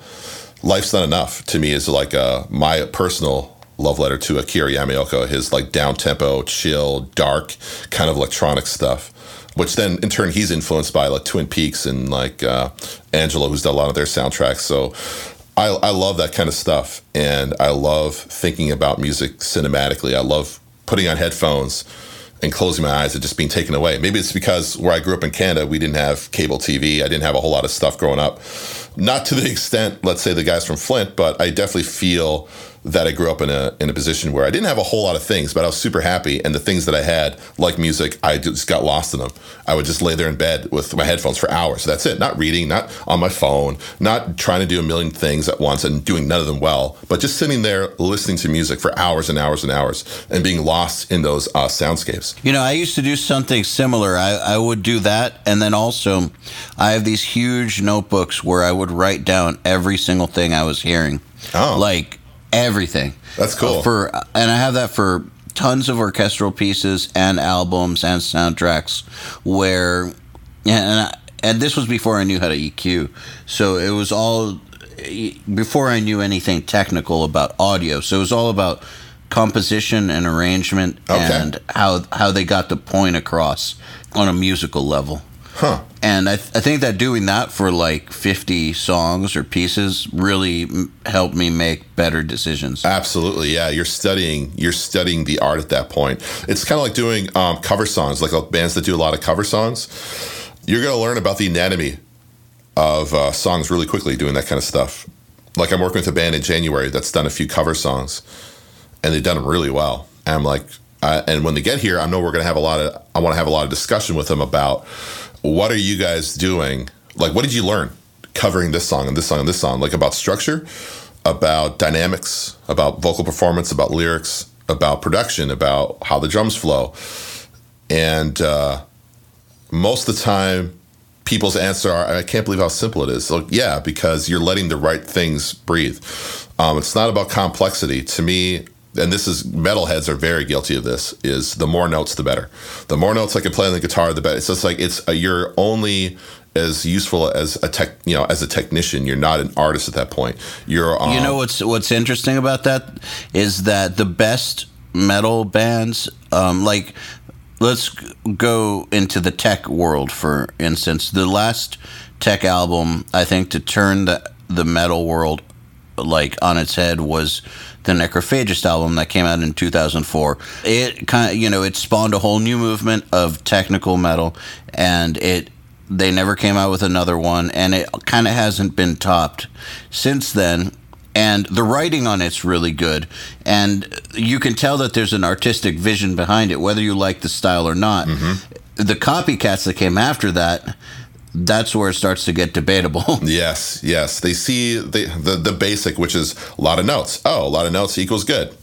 "Life's Not Enough" to me is like uh, my personal love letter to Akira Yamaoka. His like down tempo, chill, dark kind of electronic stuff which then in turn he's influenced by like Twin Peaks and like uh, Angelo, who's done a lot of their soundtracks. So I, I love that kind of stuff, and I love thinking about music cinematically. I love putting on headphones and closing my eyes and just being taken away. Maybe it's because where I grew up in Canada, we didn't have cable TV. I didn't have a whole lot of stuff growing up. Not to the [laughs] extent, let's say, the guys from Flint, but I definitely feel that I grew up in a in a position where I didn't have a whole lot of things, but I was super happy. And the things that I had, like music, I just got lost in them. I would just lay there in bed with my headphones for hours. That's it. Not reading, not on my phone, not trying to do a million things at once and doing none of them well, but just sitting there listening to music for hours and hours and hours and being lost in those uh, soundscapes. You know, I used to do something similar. I, I would do that. And then also, I have these huge notebooks where I would write down every single thing I was hearing. Oh. Like everything. That's cool. Uh, for And I have that for tons of orchestral pieces and albums and soundtracks where, and, I, and this was before I knew how to EQ. So it was all before I knew anything technical about audio. So it was all about composition and arrangement Okay. and how how they got the point across on a musical level. Huh. And I, th- I think that doing that for like 50 songs or pieces really m- helped me make better decisions. Absolutely, yeah. You're studying. You're studying the art at that point. It's kind of like doing um, cover songs, like bands that do a lot of cover songs. You're going to learn about the anatomy of uh, songs really quickly doing that kind of stuff. Like I'm working with a band in January that's done a few cover songs, and they've done them really well. And I'm like, uh, and when they get here, I know we're going to have a lot of. I want to have a lot of discussion with them about what are you guys doing? Like, what did you learn covering this song and this song and this song? Like about structure, about dynamics, about vocal performance, about lyrics, about production, about how the drums flow. And uh, most of the time, people's answer are, I can't believe how simple it is. So, yeah, because you're letting the right things breathe. Um, it's not about complexity. To me, and this is metalheads are very guilty of this is the more notes the better. The more notes i can play on the guitar the better. It's just like it's a, you're only as useful as a tech you know as a technician. You're not an artist at that point. You're um, You know what's what's interesting about that is that the best metal bands, um, like let's go into the tech world for instance. The last tech album, I think, to turn the the metal world like on its head was the Necrophagist album that came out in 2004. It kind of, you know, it spawned a whole new movement of technical metal, and it they never came out with another one, and it kind of hasn't been topped since then. And the writing on it's really good, and you can tell that there's an artistic vision behind it, whether you like the style or not. Mm-hmm. The copycats that came after that, that's where it starts to get debatable. [laughs] Yes, yes. They see the, the the basic, which is a lot of notes. Oh, a lot of notes equals good. [laughs]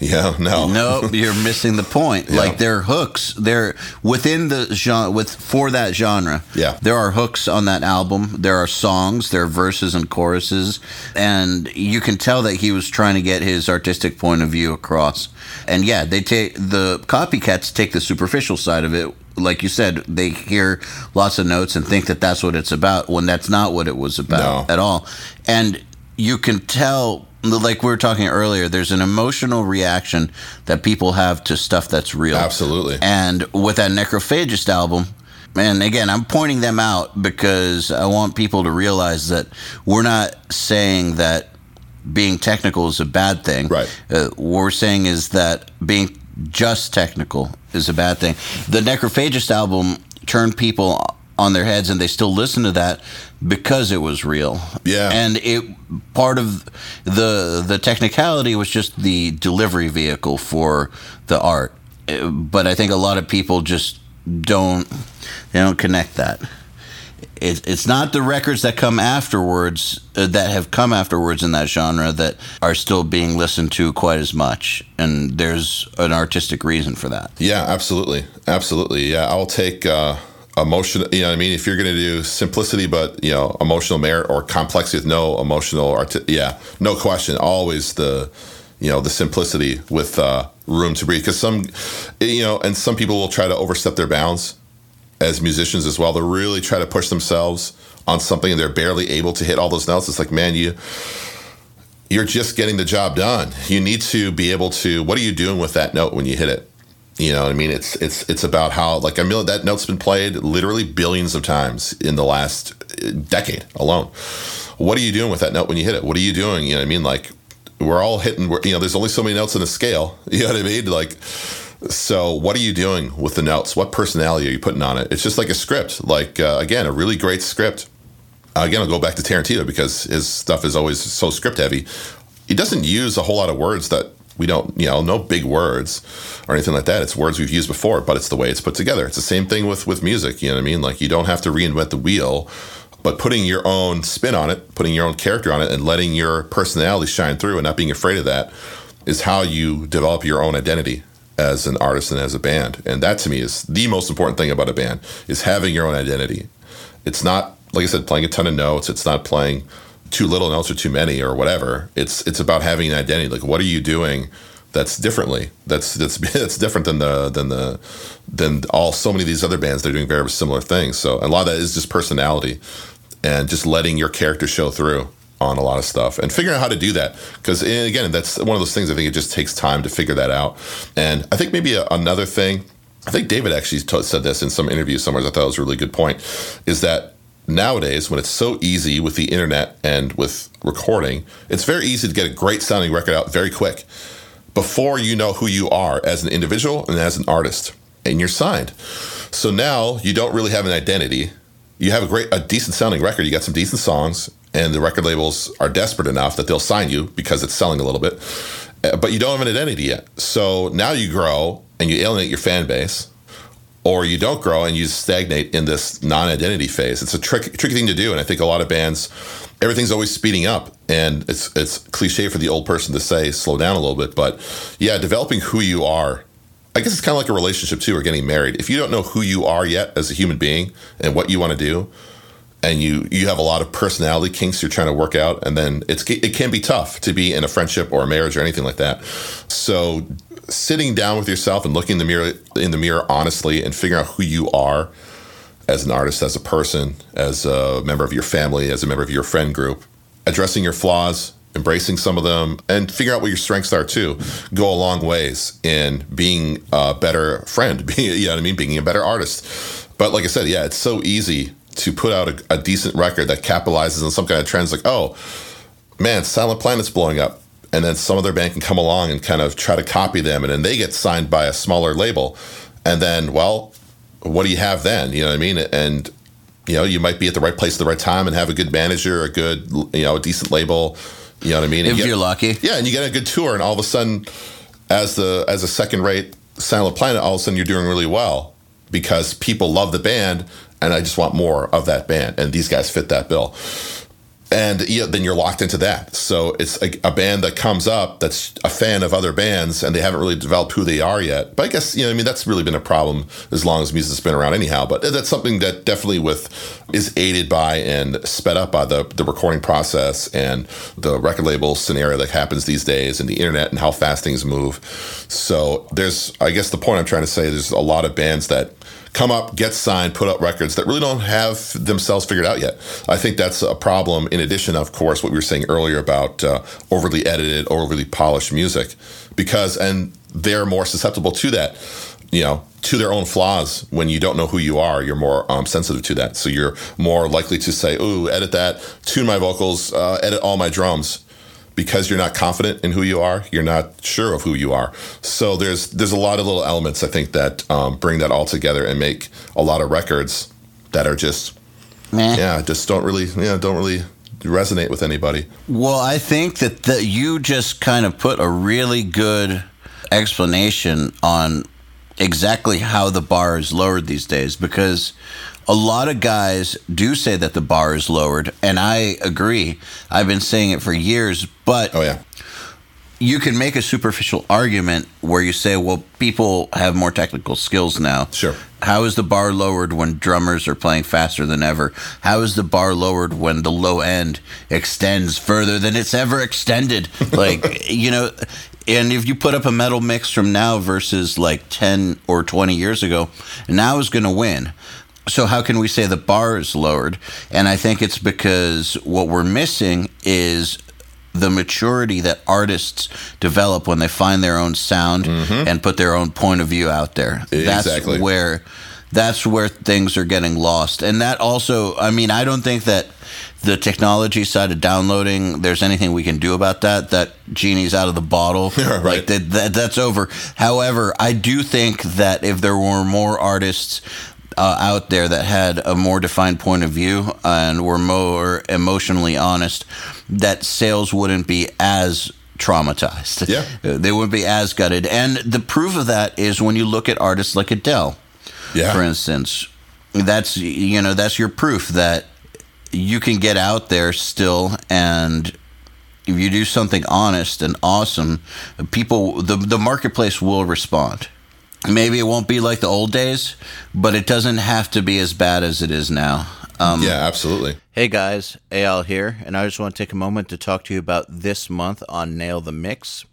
Yeah, no, no, [laughs] you're missing the point. Yeah. Like they're hooks. They're within the genre with for that genre. Yeah. There are hooks on that album. There are songs, there are verses and choruses, and you can tell that he was trying to get his artistic point of view across. And yeah, they take the copycats take the superficial side of it. Like you said, they hear lots of notes and think that that's what it's about when that's not what it was about No. at all. And you can tell like we were talking earlier there's an emotional reaction that people have to stuff that's real Absolutely. and with that necrophagist album and again i'm pointing them out because i want people to realize that we're not saying that being technical is a bad thing Right. uh, what we're saying is that being just technical is a bad thing. The necrophagist album turned people on their heads and they still listen to that because it was real. Yeah. and it part of the the technicality was just the delivery vehicle for the art. Uh, but i think a lot of people just don't they don't connect that it, it's not the records that come afterwards uh, that have come afterwards in that genre that are still being listened to quite as much and there's an artistic reason for that Yeah, absolutely, absolutely. Yeah, I'll take uh, emotion. You know, what I mean, if you're going to do simplicity, but you know, emotional merit or complexity with no emotional art. Yeah, no question. Always the you know the simplicity with uh, room to breathe. Because some, you know, and some people will try to overstep their bounds as musicians as well. They really try to push themselves on something and they're barely able to hit all those notes. It's like, man, you you're just getting the job done. You need to be able to. What are you doing with that note when you hit it? You know, what I mean, it's it's it's about how like a million that note's been played literally billions of times in the last uh, decade alone. What are you doing with that note when you hit it? What are you doing? You know what I mean? Like we're all hitting. You know, there's only so many notes in a scale. [laughs] You know what I mean? Like, so what are you doing with the notes? What personality are you putting on it? It's just like a script. Like uh, again, a really great script. Again, I'll go back to Tarantino because his stuff is always so script heavy. He doesn't use a whole lot of words that we don't, you know, no big words or anything like that. It's words we've used before, but it's the way it's put together. It's the same thing with with music. You know what I mean? Like you don't have to reinvent the wheel, but putting your own spin on it, putting your own character on it, and letting your personality shine through, and not being afraid of that, is how you develop your own identity as an artist and as a band. And that to me is the most important thing about a band is having your own identity. It's not like I said, playing a ton of notes. It's not playing too little notes or too many or whatever. It's it's about having an identity. Like what are you doing that's differently? That's that's [laughs] that's different than the than the than all so many of these other bands. They're doing very similar things. So a lot of that is just personality and just letting your character show through on a lot of stuff and figuring out how to do that. Because eh, again that's one of those things i think it just takes time to figure that out. And i think maybe a, another thing i think david actually t- said this in some interview somewhere i thought it was a really good point is that nowadays when it's so easy with the internet and with recording it's very easy to get a great sounding record out very quick before you know who you are as an individual and as an artist. And you're signed. So now you don't really have an identity. You have a great a decent sounding record. You got some decent songs and the record labels are desperate enough that they'll sign you because it's selling a little bit Uh, but you don't have an identity yet so now you grow and you alienate your fan base or you don't grow and you stagnate in this non-identity phase. It's a trick, tricky thing to do, and I think a lot of bands, everything's always speeding up, and it's it's cliche for the old person to say slow down a little bit, but yeah, developing who you are. I guess it's kind of like a relationship too, or getting married. If you don't know who you are yet as a human being and what you want to do, and you you have a lot of personality kinks you're trying to work out and then it's it can be tough to be in a friendship or a marriage or anything like that. So sitting down with yourself and looking in the mirror in the mirror honestly and figuring out who you are as an artist as a person as a member of your family as a member of your friend group addressing your flaws embracing some of them and figure out what your strengths are too go a long ways in being a better friend being [laughs] you know what i mean? Being a better artist. But like i said yeah it's so easy to put out a, a decent record that capitalizes on some kind of trends like oh man silent planet's blowing up. And then some other band can come along and kind of try to copy them and then they get signed by a smaller label. And then well what do you have then? You know what i mean? And you know you might be at the right place at the right time and have a good manager a good you know a decent label. You know what i mean? And if you you're lucky. yeah and you get a good tour and all of a sudden as the as a second rate silent planet all of a sudden you're doing really well because people love the band and i just want more of that band and these guys fit that bill and know, then you're locked into that. So it's a, a, band that comes up that's a fan of other bands, and they haven't really developed who they are yet. But I guess you know, I mean, that's really been a problem as long as music's been around, anyhow. But that's something that definitely with is aided by and sped up by the the recording process and the record label scenario that happens these days, and the internet and how fast things move. So there's, I guess, the point I'm trying to say. There's a lot of bands that come up, get signed, put up records that really don't have themselves figured out yet. I think that's a problem. In addition, of course, what we were saying earlier about uh, overly edited, overly polished music, because and they're more susceptible to that. You know, to their own flaws. When you don't know who you are, you're more um, sensitive to that. So you're more likely to say, "Ooh, edit that, tune my vocals, uh, edit all my drums." Because you're not confident in who you are, you're not sure of who you are. So there's there's a lot of little elements I think that um, bring that all together and make a lot of records that are just Meh. yeah just don't really yeah don't really resonate with anybody. Well, I think that the, you just kind of put a really good explanation on exactly how the bar is lowered these days because a lot of guys do say that the bar is lowered, and I agree. I've been saying it for years, but Oh yeah, you can make a superficial argument where you say, well, people have more technical skills now. Sure. How is the bar lowered when drummers are playing faster than ever? How is the bar lowered when the low end extends further than it's ever extended? [laughs] Like, you know, and if you put up a metal mix from now versus like 10 or 20 years ago, now is going to win. So how can we say the bar is lowered? And I think it's because what we're missing is the maturity that artists develop when they find their own sound mm-hmm. and put their own point of view out there. That's Exactly. where that's where things are getting lost. And that also, I mean, I don't think that the technology side of downloading, there's anything we can do about that. That genie's out of the bottle. [laughs] right. Like that, that, that's over. However, I do think that if there were more artists uh, out there that had a more defined point of view and were more emotionally honest, that sales wouldn't be as traumatized. Yeah. Uh, They wouldn't be as gutted. And the proof of that is when you look at artists like Adele, yeah. for instance. That's you know that's your proof that you can get out there still and if you do something honest and awesome, people the the marketplace will respond. Maybe it won't be like the old days, but it doesn't have to be as bad as it is now. Um, yeah, absolutely. Hey guys, Al here, and I just want to take a moment to talk to you about this month on Nail the Mix.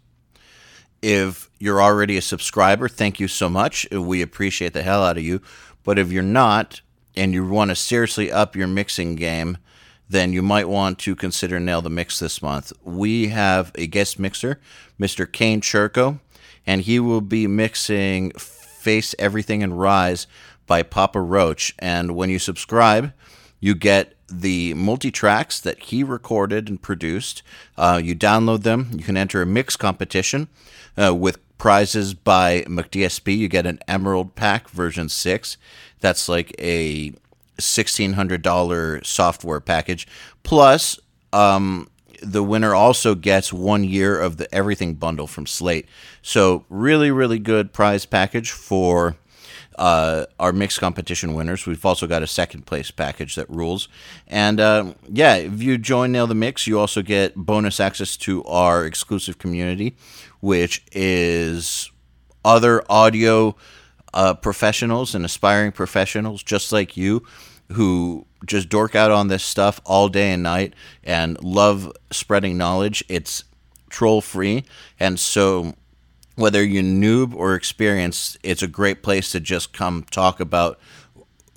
If you're already a subscriber, thank you so much. We appreciate the hell out of you. But if you're not, and you want to seriously up your mixing game, then you might want to consider Nail the Mix this month. We have a guest mixer, Mr. Kane Churko, and he will be mixing Face Everything and Rise by Papa Roach. And when you subscribe, you get the multi tracks that he recorded and produced. Uh, you download them. You can enter a mix competition uh, with prizes by McDSP. You get an Emerald Pack version 6. That's like a $1,600 software package. Plus, um, the winner also gets one year of the Everything bundle from Slate. So, really, really good prize package for uh, our mixed competition winners. We've also got a second place package that rules. And uh, yeah, if you join Nail the Mix, you also get bonus access to our exclusive community, which is other audio uh, professionals and aspiring professionals just like you who just dork out on this stuff all day and night and love spreading knowledge. It's troll free. And so, whether you're noob or experienced, it's a great place to just come talk about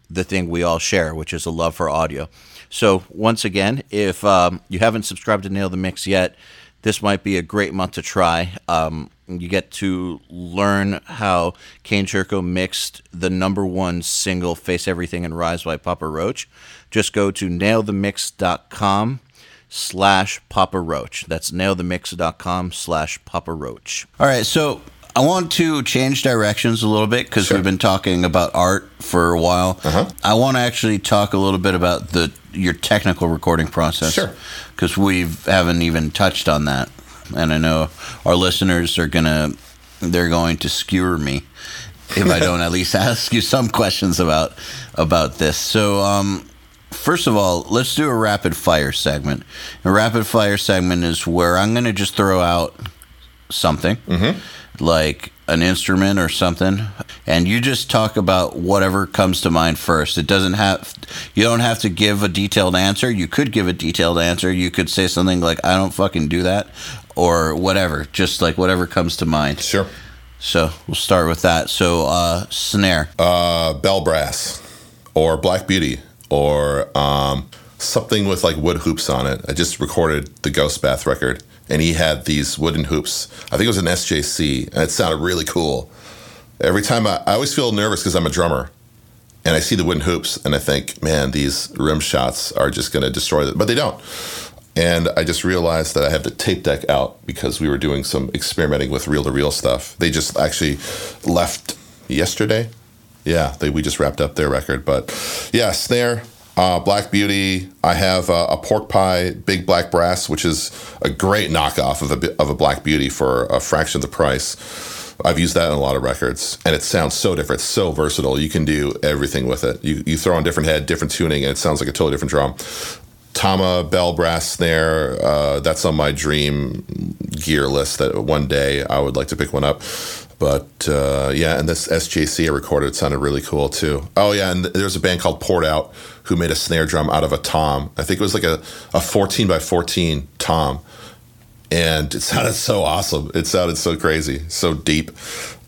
the thing we all share, which is a love for audio. So, once again, if um, you haven't subscribed to Nail the Mix yet, this might be a great month to try. Um, you get to learn how Kane Churko mixed the number one single, Face Everything and Rise by Papa Roach. Just go to nailthemix.com slash Papa Roach. That's nailthemix.com slash Papa Roach. All right, so I want to change directions a little bit because Sure. we've been talking about art for a while. Uh-huh. I want to actually talk a little bit about the your technical recording process. Sure. Because we haven't even touched on that, and I know our listeners are gonna they're going to skewer me if I don't at least [laughs] ask you some questions about about this. So, um, first of all, let's do a rapid fire segment. A rapid fire segment is where I'm going to just throw out something like an instrument or something and you just talk about whatever comes to mind first. It doesn't have you don't have to give a detailed answer. You could give a detailed answer. You could say something like i don't fucking do that or whatever just like whatever comes to mind. Sure. so we'll start with that. So uh snare. Uh, bell brass or Black Beauty or um, something with like wood hoops on it. I just recorded the Ghost Bath record and he had these wooden hoops. I think it was an SJC and it sounded really cool. Every time I, I always feel nervous because I'm a drummer and I see the wooden hoops and I think, man, these rim shots are just going to destroy them. But they don't. And I just realized that I have the tape deck out because we were doing some experimenting with reel to reel stuff. They just actually left yesterday. Yeah, they, we just wrapped up their record. But yeah, snare, uh, Black Beauty. I have uh, a pork pie, big black brass, which is a great knockoff of a, of a Black Beauty for a fraction of the price. I've used that in a lot of records, and it sounds so different. So versatile. You can do everything with it. You, you throw on different head, different tuning, and it sounds like a totally different drum. Tama bell brass snare. Uh, that's on my dream gear list. That one day I would like to pick one up. But uh, yeah, and this SJC I recorded sounded really cool too. Oh yeah, and there's a band called Poured Out who made a snare drum out of a tom. I think it was like a, a 14 by 14 tom, and it [laughs] sounded so awesome. It sounded so crazy, so deep.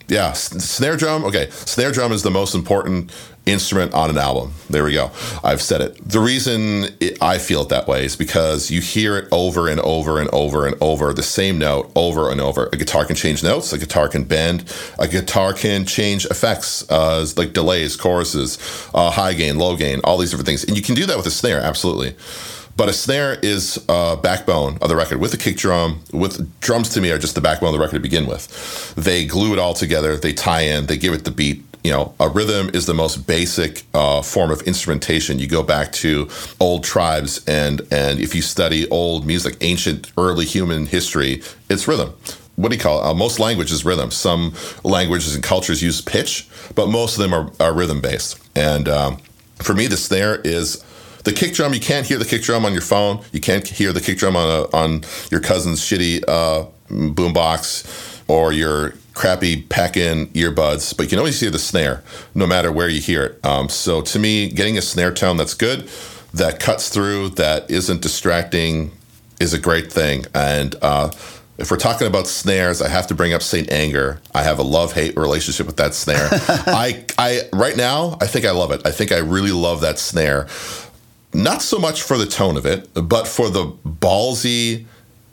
Yeah, s- snare drum. Okay, snare drum is the most important instrument on an album. There we go. I've said it. The reason it, I feel it that way is because you hear it over and over and over and over, the same note over and over. A guitar can change notes. A guitar can bend. A guitar can change effects, uh, like delays, choruses, uh, high gain, low gain, all these different things. And you can do that with a snare, absolutely. But a snare is uh, backbone of the record with a kick drum. With drums, to me, are just the backbone of the record to begin with. They glue it all together. They tie in. They give it the beat. You know, a rhythm is the most basic uh, form of instrumentation. You go back to old tribes, and and if you study old music, ancient early human history, it's rhythm what do you call it? Uh, most languages rhythm. Some languages and cultures use pitch, but most of them are, are rhythm based. And um, for me, the snare is the kick drum. You can't hear the kick drum on your phone. You can't hear the kick drum on a, on your cousin's shitty uh, boombox or your crappy pack-in earbuds. But you can always hear the snare, no matter where you hear it. Um, so to me, getting a snare tone that's good, that cuts through, that isn't distracting, is a great thing. And uh, if we're talking about snares, I have to bring up Saint Anger. I have a love-hate relationship with that snare. [laughs] I, I right now, I think I love it. I think I really love that snare. Not so much for the tone of it, but for the ballsy,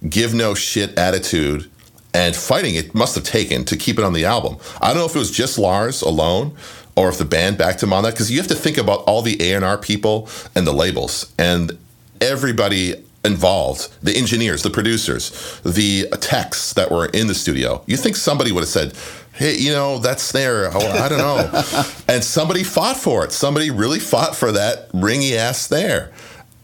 give no shit attitude and fighting it must have taken to keep it on the album. I don't know if it was just Lars alone or if the band backed him on that because you have to think about all the A&R people and the labels and everybody involved, the engineers, the producers, the techs that were in the studio. You think somebody would have said, "Hey, you know, that snare, oh, I don't know." [laughs] and somebody fought for it. Somebody really fought for that ringy ass snare.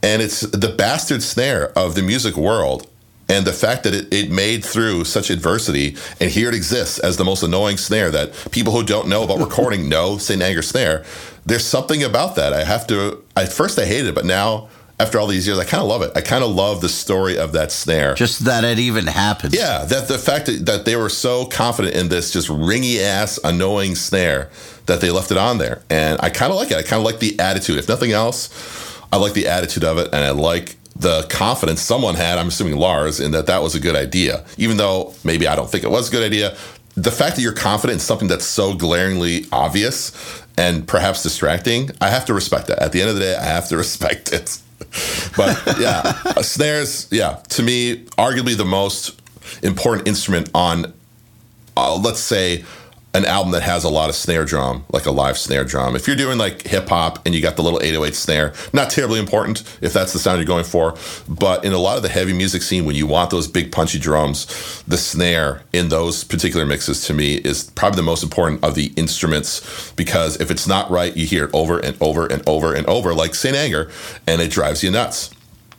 And it's the bastard snare of the music world and the fact that it, it made through such adversity and here it exists as the most annoying snare that people who don't know about [laughs] recording know St. Anger snare there's something about that I have to at first I hated it but now after all these years, I kind of love it. I kind of love the story of that snare. Just that it even happened. Yeah, that the fact that, that they were so confident in this just ringy ass, annoying snare that they left it on there. And I kind of like it. I kind of like the attitude. If nothing else, I like the attitude of it. And I like the confidence someone had, I'm assuming Lars, in that that was a good idea. Even though maybe I don't think it was a good idea, the fact that you're confident in something that's so glaringly obvious and perhaps distracting, I have to respect that. At the end of the day, I have to [laughs] respect it. but yeah, snares, yeah, to me, arguably the most important instrument on, uh, let's say, an album that has a lot of snare drum, like a live snare drum. If you're doing like hip hop and you got the little 808 snare, not terribly important if that's the sound you're going for. But in a lot of the heavy music scene, when you want those big punchy drums, the snare in those particular mixes to me is probably the most important of the instruments because if it's not right, you hear it over and over and over and over, like St. Anger, and it drives you nuts.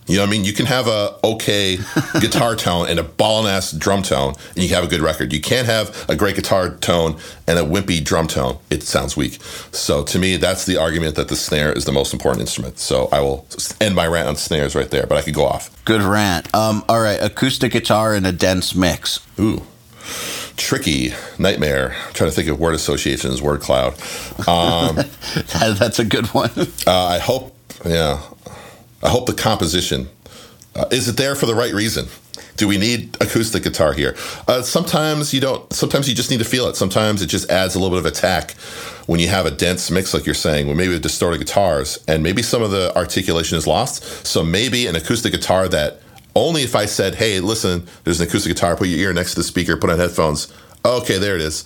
You know what I mean? You can have a okay [laughs] guitar tone and a ballin' ass drum tone, and you have a good record. You can't have a great guitar tone and a wimpy drum tone. It sounds weak. So to me, that's the argument that the snare is the most important instrument. So I will end my rant on snares right there, but I could go off. Good rant. Um, all right, acoustic guitar in a dense mix. Ooh. Tricky nightmare. I'm trying to think of word associations, word cloud. Um, [laughs] that's a good one. uh, I hope, yeah, I hope the composition uh, is it there for the right reason. Do we need acoustic guitar here? Uh, sometimes you don't. Sometimes you just need to feel it. Sometimes it just adds a little bit of attack when you have a dense mix, like you're saying, when maybe with distorted guitars, and maybe some of the articulation is lost. So maybe an acoustic guitar that only if I said, "Hey, listen, there's an acoustic guitar. Put your ear next to the speaker. Put on headphones." Okay, there it is.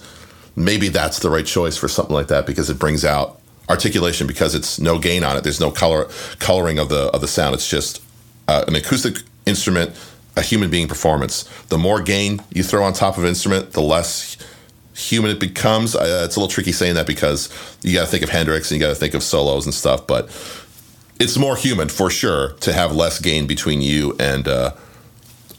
Maybe that's the right choice for something like that because it brings out articulation because it's no gain on it. There's no color coloring of the of the sound. It's just uh, an acoustic instrument, a human being performance. The more gain you throw on top of instrument, the less human it becomes. Uh, it's a little tricky saying that because you got to think of Hendrix and you got to think of solos and stuff, but it's more human for sure to have less gain between you and. Uh,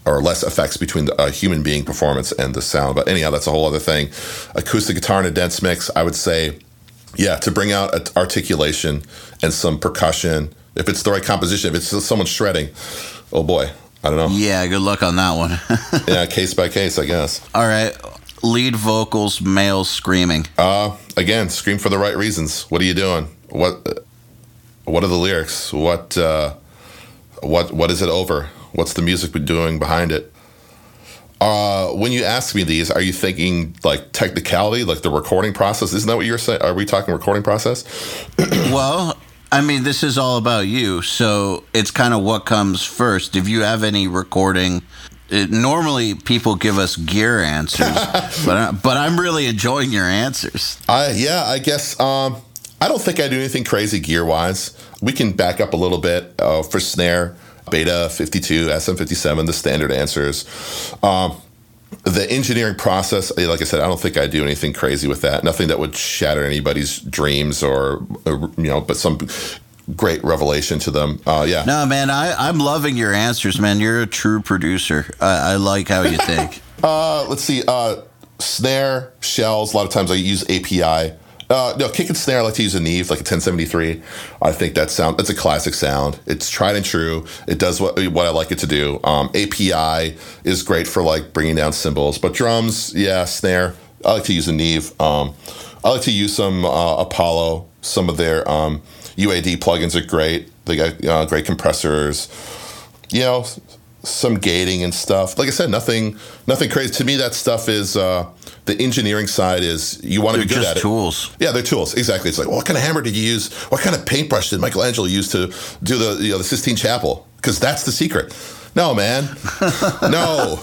or less effects between the uh, human being performance and the sound. But anyhow, that's a whole other thing. Acoustic guitar in a dense mix, I would say yeah, to bring out articulation and some percussion. If it's the right composition, if it's someone shredding, oh boy, I don't know. Yeah, good luck on that one. [laughs] yeah, case by case, I guess. All right, lead vocals, male screaming. Uh, again, scream for the right reasons. What are you doing? What What are the lyrics? What uh, What What is it over? What's the music doing behind it? Uh, when you ask me these, are you thinking like technicality, like the recording process? Isn't that what you're saying? Are we talking recording process? [clears throat] well, I mean, this is all about you, so it's kind of what comes first. If you have any recording, it, normally people give us gear answers, [laughs] but I, but I'm really enjoying your answers. I yeah, I guess um, I don't think I do anything crazy gear wise. We can back up a little bit uh, for snare. Beta 52, SM57, the standard answers. Um, the engineering process, like I said, I don't think I do anything crazy with that. Nothing that would shatter anybody's dreams or, or you know, but some great revelation to them. Uh, yeah. No, man, I, I'm loving your answers, man. You're a true producer. I, I like how you think. [laughs] uh, let's see. Uh, snare, shells. A lot of times I use API. Uh, no, kick and snare. I like to use a Neve, like a 1073. I think that sound. That's a classic sound. It's tried and true. It does what what I like it to do. Um, API is great for like bringing down cymbals, but drums, yeah, snare. I like to use a Neve. Um, I like to use some uh, Apollo. Some of their um, UAD plugins are great. They got uh, great compressors. You know, some gating and stuff. Like I said, nothing, nothing crazy. To me, that stuff is uh, the engineering side. Is you want to be good at it. Tools. Yeah, they're tools. Exactly. It's like, well, what kind of hammer did you use? What kind of paintbrush did Michelangelo use to do the you know the Sistine Chapel? Because that's the secret. No, man, [laughs] no.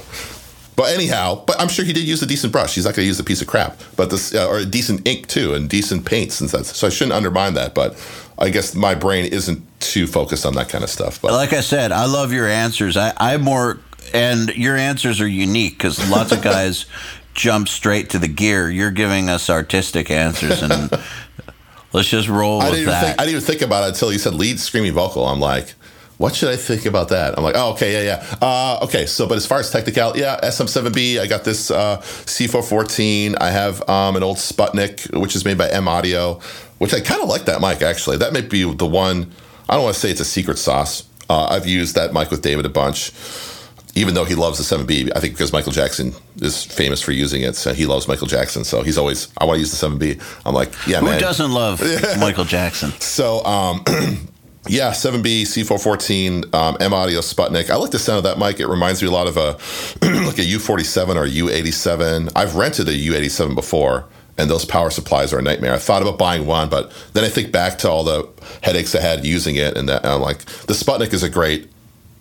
But anyhow, but I'm sure he did use a decent brush. He's not going to use a piece of crap, but this uh, or a decent ink too, and decent paints and stuff. So I shouldn't undermine that. But I guess my brain isn't too focused on that kind of stuff. But like I said, I love your answers. I, I'm more, and your answers are unique because lots of [laughs] guys jump straight to the gear. You're giving us artistic answers, and let's just roll I with didn't that. Think, I didn't even think about it until you said lead screaming vocal. I'm like, what should I think about that? I'm like, oh, okay, yeah, yeah. Uh, okay, so, but as far as technical, yeah, SM7B, I got this uh, C414. I have um, an old Sputnik, which is made by M Audio, which I kind of like that mic, actually. That might be the one, I don't want to say it's a secret sauce. Uh, I've used that mic with David a bunch even though he loves the 7B, I think because Michael Jackson is famous for using it, so he loves Michael Jackson. So he's always, I want to use the 7B. I'm like, yeah, man. Who man. doesn't love [laughs] Michael Jackson? So, um, [clears throat] yeah, 7B, C414, um, M Audio Sputnik. I like the sound of that mic. It reminds me a lot of a [clears throat] like a U47 or U87. I've rented a U87 before, and those power supplies are a nightmare. I thought about buying one, but then I think back to all the headaches I had using it, and, that, and I'm like, the Sputnik is a great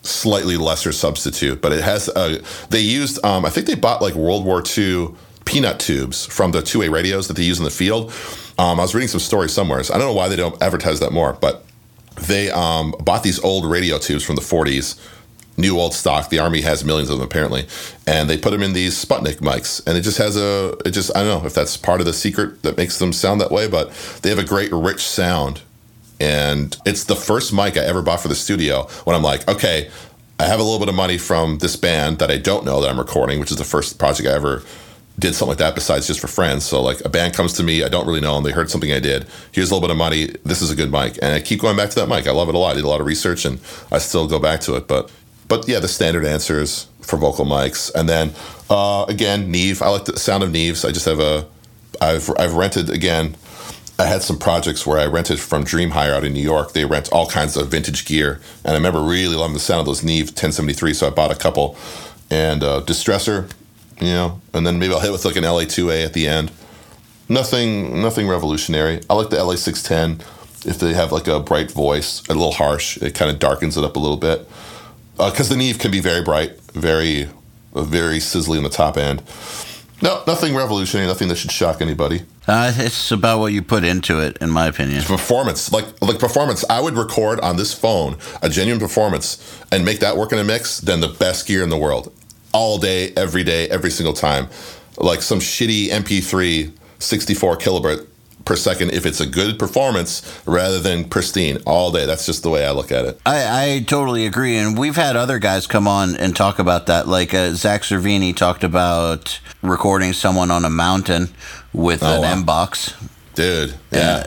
slightly lesser substitute, but it has. A, they used. Um, I think they bought like World War II peanut tubes from the two-way radios that they use in the field. Um, I was reading some stories somewhere. So I don't know why they don't advertise that more, but they um, bought these old radio tubes from the 40s. New old stock. The army has millions of them apparently, and they put them in these Sputnik mics, and it just has a. It just I don't know if that's part of the secret that makes them sound that way, but they have a great rich sound and it's the first mic I ever bought for the studio when I'm like, okay, I have a little bit of money from this band that I don't know that I'm recording, which is the first project I ever did something like that besides just for friends. So like a band comes to me, I don't really know them, they heard something I did. Here's a little bit of money. This is a good mic, and I keep going back to that mic. I love it a lot. I did a lot of research, and I still go back to it. But but yeah, the standard answers for vocal mics, and then uh, again, Neve. I like the sound of Neves. I just have a. I've I've rented again I had some projects where I rented from Dream Hire out in New York. They rent all kinds of vintage gear, and I remember really loving the sound of those Neve 1073. So I bought a couple, and uh, distressor, you know, and then maybe I'll hit with like an LA2A at the end. Nothing, nothing revolutionary. I like the LA610 if they have like a bright voice, a little harsh. It kind of darkens it up a little bit because uh, the Neve can be very bright, very, very sizzly in the top end. No, nothing revolutionary. Nothing that should shock anybody. Uh, it's about what you put into it, in my opinion. Performance, like like performance, I would record on this phone a genuine performance and make that work in a mix. Then the best gear in the world, all day, every day, every single time. Like some shitty MP3 64 kilobit per second if it's a good performance rather than pristine all day. That's just the way I look at it. I, I totally agree. And we've had other guys come on and talk about that. Like uh, Zakk Cervini talked about recording someone on a mountain with oh, an wow. M box. Dude, yeah.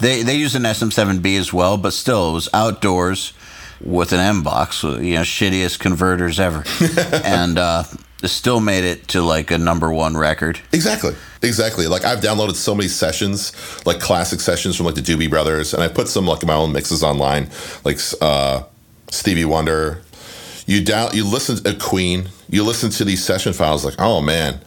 they, they use an SM7B as well, but still, it was outdoors with an M box, you know, shittiest converters ever. [laughs] and, uh, still made it to like a number one record. Exactly. Exactly. Like I've downloaded so many sessions, like classic sessions from like the Doobie Brothers, and I put some like my own mixes online, like uh, Stevie Wonder. You down, you listen to Queen, you listen to these session files, like oh man,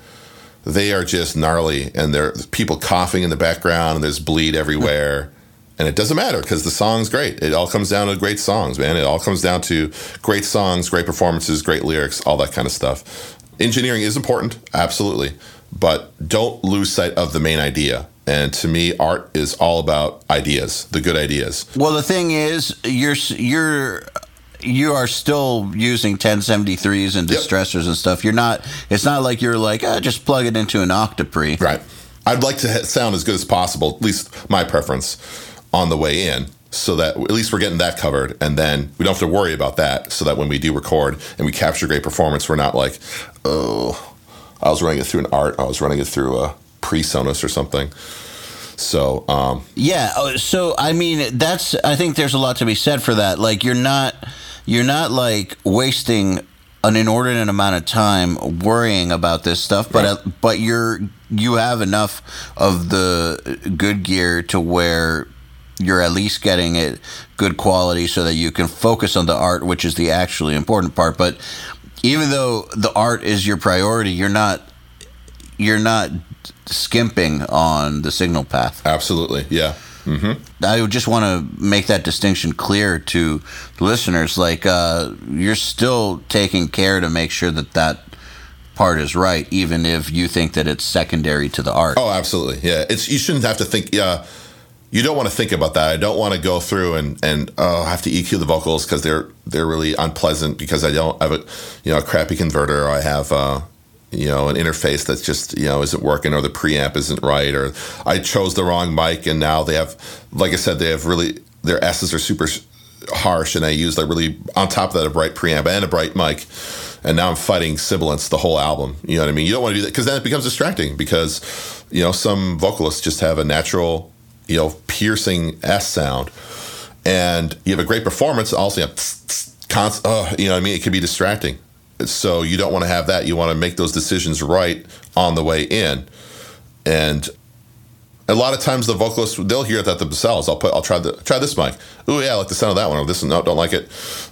they are just gnarly, and there's people coughing in the background, and there's bleed everywhere. [laughs] and it doesn't matter because the song's great. It all comes down to great songs, man. It all comes down to great songs, great performances, great lyrics, all that kind of stuff. Engineering is important, absolutely but don't lose sight of the main idea. And to me, art is all about ideas, the good ideas. Well, the thing is, you're you're you are still using 1073s and distressors yep. and stuff. You're not. It's not like you're like oh, just plug it into an OctoPre. Right. I'd like to sound as good as possible. At least my preference on the way in. So that at least we're getting that covered, and then we don't have to worry about that. So that when we do record and we capture great performance, we're not like, oh, I was running it through an art. I was running it through a PreSonus or something. So um, yeah, oh, so I mean that's I think there's a lot to be said for that. Like you're not you're not like wasting an inordinate amount of time worrying about this stuff, but right. uh, but you're you have enough of the good gear to where you're at least getting it good quality so that you can focus on the art, which is the actually important part. But even though the art is your priority, you're not you're not skimping on the signal path. Absolutely, yeah. Mm-hmm. I just want to make that distinction clear to listeners. Like, uh, you're still taking care to make sure that that part is right, even if you think that it's secondary to the art. Oh, absolutely. Yeah, it's you shouldn't have to think. Yeah, you don't want to think about that. I don't want to go through and and oh, have to EQ the vocals because they're they're really unpleasant because I don't have a you know a crappy converter or I have uh, you know an interface that's just you know isn't working or the preamp isn't right or I chose the wrong mic and now they have like I said they have really their S's are super harsh and I use like really on top of that a bright preamp and a bright mic and now I'm fighting sibilance the whole album. You know what I mean? You don't want to do that because then it becomes distracting because you know some vocalists just have a natural you know, piercing S sound. And you have a great performance. Also, you have tss, tss, const- uh, you know, what I mean, it can be distracting. So you don't want to have that. You want to make those decisions right on the way in, and a lot of times the vocalists they'll hear that themselves. I'll put I'll try the try this mic. Oh yeah, I like the sound of that one. Or this no, don't like it.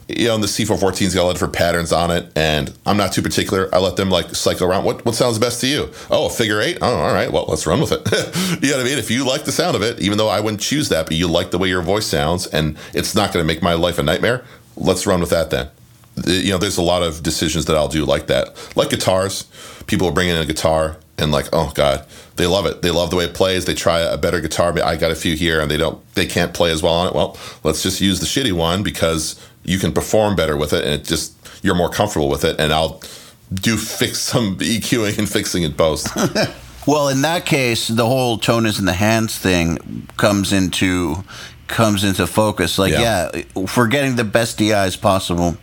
You know, and the C414's got a lot of different patterns on it, and I'm not too particular. I let them like cycle around. What what sounds best to you? Oh, a figure eight. Oh, all right. Well, let's run with it. [laughs] you know what I mean? If you like the sound of it, even though I wouldn't choose that, but you like the way your voice sounds, and it's not going to make my life a nightmare. Let's run with that then. You know, there's a lot of decisions that I'll do like that. Like guitars, people will bring in a guitar and like, oh god, they love it. They love the way it plays. They try a better guitar. But I got a few here, and they don't. They can't play as well on it. Well, let's just use the shitty one because you can perform better with it, and it just you're more comfortable with it. And I'll do fix some [laughs] EQing and fixing it both. [laughs] Well, in that case, the whole tone is in the hands thing comes into comes into focus. Like, Yeah. yeah, for getting the best DIs possible,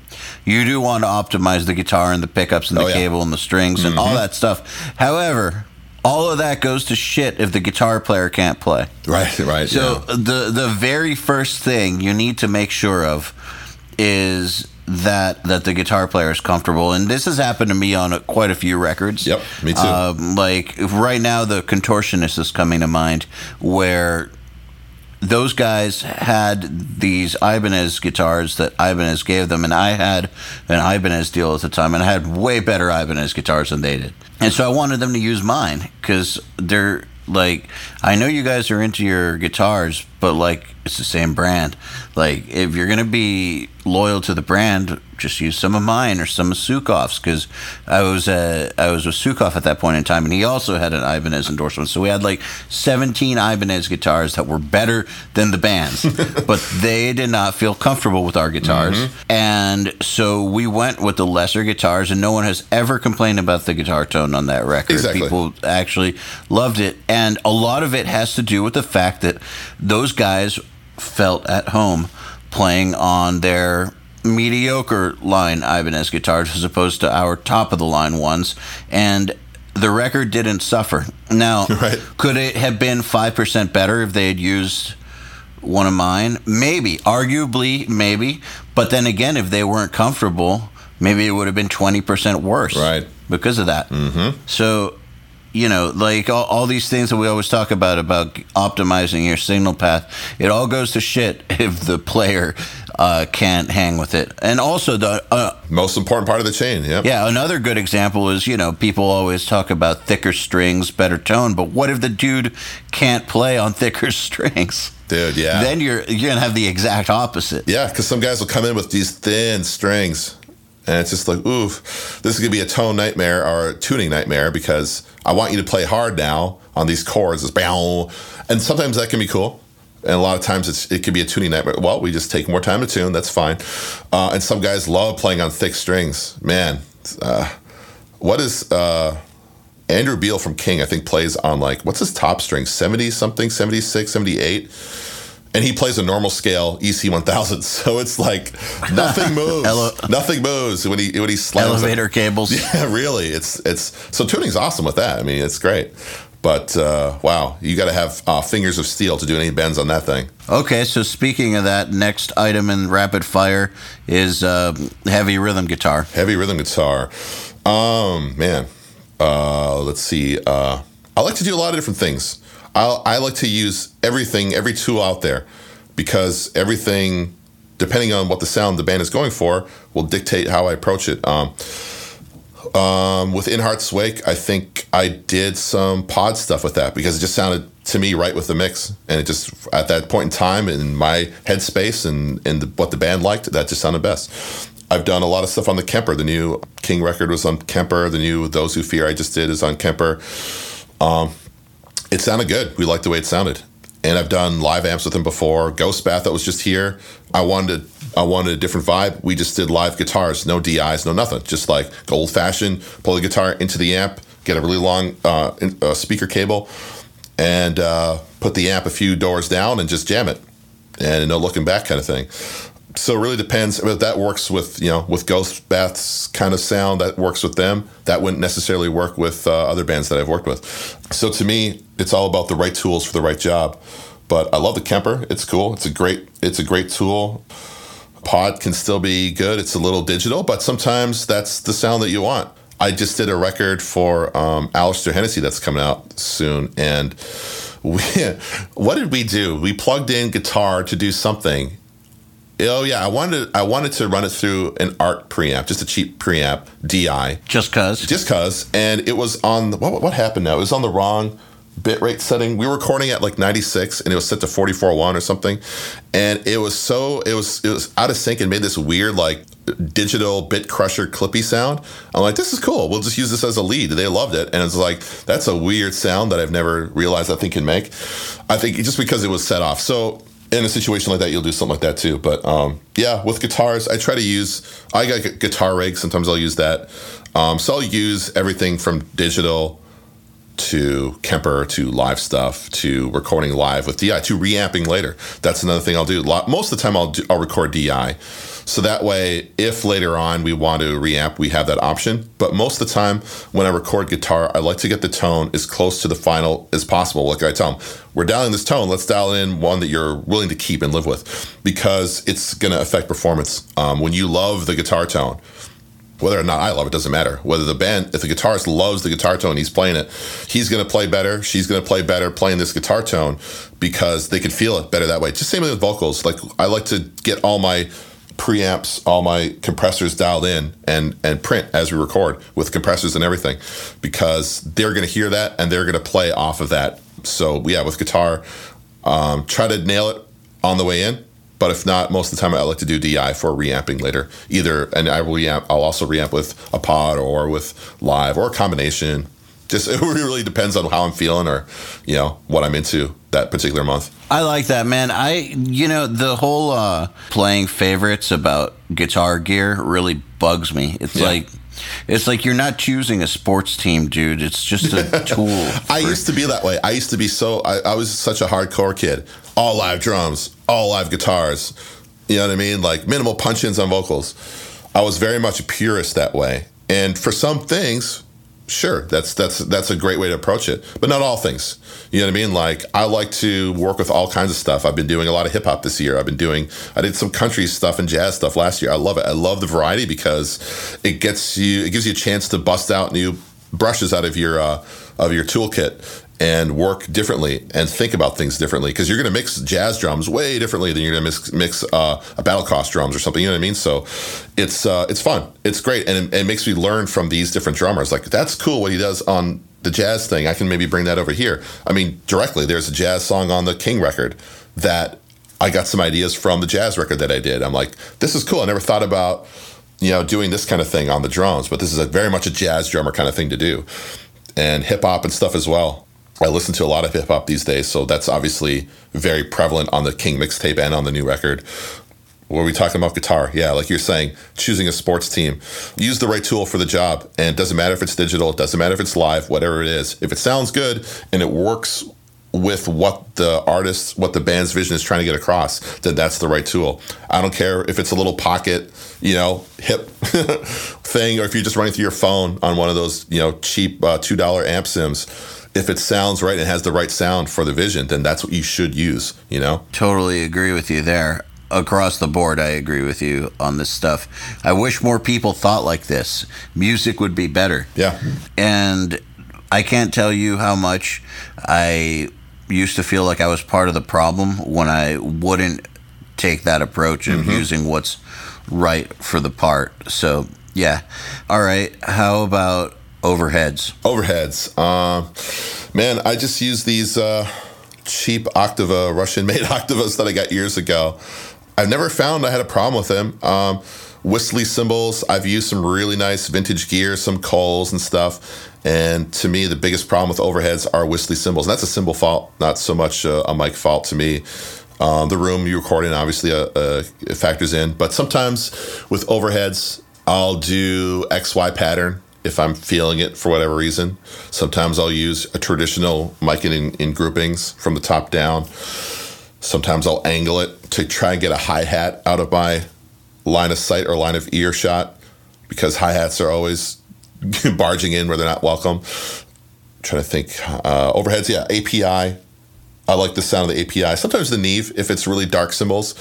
you do want to optimize the guitar and the pickups and the Oh, yeah. Mm-hmm. cable and the strings and all that stuff. However, all of that goes to shit if the guitar player can't play. right, right. So yeah. the the very first thing you need to make sure of is that that the guitar player is comfortable, and this has happened to me on a, quite a few records. Yep, me too. Um, like right now, the contortionist is coming to mind, where those guys had these Ibanez guitars that Ibanez gave them, and I had an Ibanez deal at the time, and I had way better Ibanez guitars than they did. And so I wanted them to use mine because they're like, I know you guys are into your guitars, but like, it's the same brand. Like, if you're going to be loyal to the brand, just use some of mine or some of Suecof's because I was uh, I was with Suecof at that point in time, and he also had an Ibanez endorsement. So we had like 17 Ibanez guitars that were better than the bands, [laughs] but they did not feel comfortable with our guitars, and so we went with the lesser guitars, and no one has ever complained about the guitar tone on that record. Exactly. People actually loved it, and a lot of it has to do with the fact that those guys felt at home playing on their mediocre line Ibanez guitars as opposed to our top of the line ones, and the record didn't suffer. Now, [laughs] Right. could it have been five percent better if they had used? One of mine, maybe, arguably, maybe, but then again, if they weren't comfortable, maybe it would have been twenty percent worse, Right. Because of that. Mm-hmm. So, you know, like all, all these things that we always talk about about optimizing your signal path, it all goes to shit [laughs] if the player uh, can't hang with it. And also, the uh, Most important part of the chain. Yeah. yeah, another good example is you know people always talk about thicker strings, better tone, but what if the dude can't play on [laughs] thicker strings? Dude, yeah. Then you're you're gonna have the exact opposite. Yeah, because some guys will come in with these thin strings, and it's just like, oof, this is gonna be a tone nightmare or a tuning nightmare because I want you to play hard now on these chords. It's bow, and sometimes that can be cool, and a lot of times it can be a tuning nightmare. Well, we just take more time to tune. That's fine. Uh, and some guys love playing on thick strings. Man, uh, what is uh, Andrew Beal from King? I think plays on like what's his top string? Seventy something, 76, 78 and he plays a normal scale EC 1000. [laughs] So it's like nothing [laughs] moves. Ele- nothing moves when he when he slams. it. Elevator cables. [laughs] Yeah, really. It's it's so tuning's awesome with that. I mean, it's great. But uh, wow, you got to have uh, fingers of steel to do any bends on that thing. Okay, so speaking of that, next item in rapid fire is uh, heavy rhythm guitar. Heavy rhythm guitar. Um, man, uh, let's see. Uh, I like to do a lot of different things. I I like to use everything, every tool out there, because everything, depending on what the sound the band is going for, will dictate how I approach it. Um, um, with In Hearts Wake, I think I did some pod stuff with that because it just sounded to me right with the mix, and it just at that point in time in my headspace and and the, what the band liked, that just sounded best. I've done a lot of stuff on the Kemper. The new King record was on Kemper. The new Those Who Fear I just did is on Kemper. Um, it sounded good. We liked the way it sounded. And I've done live amps with him before. Ghost Bath that was just here. I wanted I wanted a different vibe. We just did live guitars, no DIs, no nothing. Just like old fashioned, pull the guitar into the amp, get a really long uh, in- uh, speaker cable, and uh, put the amp a few doors down and just jam it, and no looking back kind of thing. So it really depends. But that works with you know with Ghost Bath's kind of sound. That works with them. That wouldn't necessarily work with uh, other bands that I've worked with. So to me, it's all about the right tools for the right job. But I love the Kemper. It's cool. It's a great. It's a great tool. pod can still be good. It's a little digital, but sometimes that's the sound that you want. I just did a record for um, Alistair Hennessy that's coming out soon, and [laughs] we, what did we do? We plugged in guitar to do something. Oh yeah, I wanted I wanted to run it through an ART preamp, just a cheap preamp, DI, Just cause. just cause, and it was on what what happened now? It was on the wrong bitrate setting. We were recording at like 96 and it was set to 44.1 or something. And it was so it was it was out of sync and made this weird like digital bit crusher clippy sound. I'm like, this is cool. We'll just use this as a lead. They loved it. And it's like, that's a weird sound that I've never realized that thing can make. I think just because it was set off. So in a situation like that, you'll do something like that too. But um, yeah, with guitars, I try to use. I got gu- guitar rig. Sometimes I'll use that. Um, so I'll use everything from digital to Kemper to live stuff to recording live with DI to reamping later. That's another thing I'll do. Most of the time, I'll do, I'll record DI. So that way, if later on we want to reamp, we have that option. But most of the time, when I record guitar, I like to get the tone as close to the final as possible. Like I tell them, we're dialing this tone. Let's dial in one that you're willing to keep and live with, because it's going to affect performance. Um, when you love the guitar tone, whether or not I love it doesn't matter. Whether the band, if the guitarist loves the guitar tone, he's playing it, he's going to play better. She's going to play better playing this guitar tone because they can feel it better that way. Just same with vocals. Like I like to get all my preamps, all my compressors dialed in and and print as we record with compressors and everything because they're going to hear that and they're going to play off of that. So yeah, with guitar, um, try to nail it on the way in. But if not, most of the time I like to do DI for reamping later. Either, and I will reamp. I'll also reamp with a pod or with live or a combination. Just [laughs] it really depends on how I'm feeling or, you know, what I'm into that particular month. I like that, man. I, you know, the whole uh, playing favorites about guitar gear really bugs me. It's Yeah. like, it's like you're not choosing a sports team, dude. It's just a [laughs] tool. I used to be that way. I used to be so. I, I was such a hardcore kid. All live drums, all live guitars. You know what I mean? Like minimal punch ins on vocals. I was very much a purist that way. And for some things, sure, that's that's that's a great way to approach it. But not all things. You know what I mean? Like I like to work with all kinds of stuff. I've been doing a lot of hip hop this year. I've been doing. I did some country stuff and jazz stuff last year. I love it. I love the variety because it gets you. It gives you a chance to bust out new brushes out of your uh, of your toolkit and work differently and think about things differently because you're going to mix jazz drums way differently than you're going to mix, mix uh, a Battlecross drums or something. You know what I mean? So it's uh, it's fun. It's great, and it, it makes me learn from these different drummers. Like that's cool what he does on the jazz thing. I can maybe bring that over here. I mean, directly. There's a jazz song on the King record that I got some ideas from the jazz record that I did. I'm like, this is cool. I never thought about you know doing this kind of thing on the drums, but this is a very much a jazz drummer kind of thing to do, and hip hop and stuff as well. I listen to a lot of hip hop these days, so that's obviously very prevalent on the King mixtape and on the new record. Were we talking about guitar? Yeah, like you're saying, choosing a sports team. Use the right tool for the job. And it doesn't matter if it's digital, it doesn't matter if it's live, whatever it is. If it sounds good and it works with what the artist, what the band's vision is trying to get across, then that's the right tool. I don't care if it's a little pocket, you know, hip [laughs] thing, or if you're just running through your phone on one of those, you know, cheap uh, $2 amp sims. If it sounds right and has the right sound for the vision, then that's what you should use, you know? Totally agree with you there. Across the board, I agree with you on this stuff. I wish more people thought like this. Music would be better. Yeah. And I can't tell you how much I used to feel like I was part of the problem when I wouldn't take that approach of mm-hmm. using what's right for the part. So, yeah. All right. How about overheads? Overheads. Um, man, I just use these uh, cheap Octava, Russian made [laughs] Octavas that I got years ago. I've never found I had a problem with them. Um, Whistly cymbals, I've used some really nice vintage gear, some Coles and stuff. And to me, the biggest problem with overheads are Whistly cymbals. And that's a cymbal fault, not so much a, a mic fault to me. Um, the room you record in obviously uh, uh, factors in, but sometimes with overheads, I'll do XY pattern if I'm feeling it for whatever reason. Sometimes I'll use a traditional mic in, in groupings from the top down. Sometimes I'll angle it to try and get a hi hat out of my line of sight or line of earshot because hi hats are always [laughs] barging in where they're not welcome. I'm trying to think. Uh, overheads, yeah, API. I like the sound of the API. Sometimes the Neve, if it's really dark cymbals.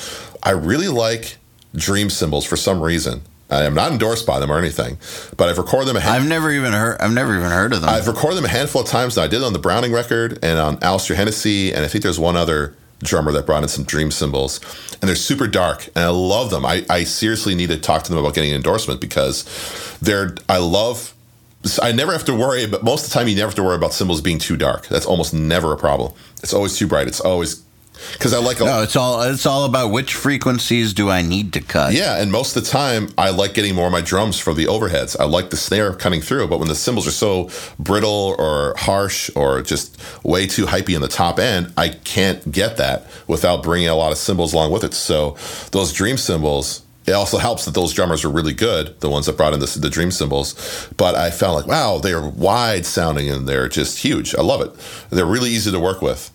I really like Dream cymbals for some reason. I am not endorsed by them or anything, but I've recorded them. A hand- I've never even heard. I've never even heard of them. I've recorded them a handful of times. Now. I did on the Browning record and on Alistair Hennessy, and I think there's one other drummer that brought in some dream cymbals, and they're super dark, and I love them. I, I seriously need to talk to them about getting an endorsement because they're. I love. I never have to worry, but most of the time you never have to worry about cymbals being too dark. That's almost never a problem. It's always too bright. It's always because I like. A, no, it's all it's all about which frequencies do I need to cut. Yeah, and most of the time I like getting more of my drums for the overheads. I like the snare cutting through, but when the cymbals are so brittle or harsh or just way too hypey in the top end, I can't get that without bringing a lot of cymbals along with it. So those dream cymbals. It also helps that those drummers are really good, the ones that brought in the, the dream cymbals. But I found like, wow, they're wide sounding and they're just huge. I love it. They're really easy to work with.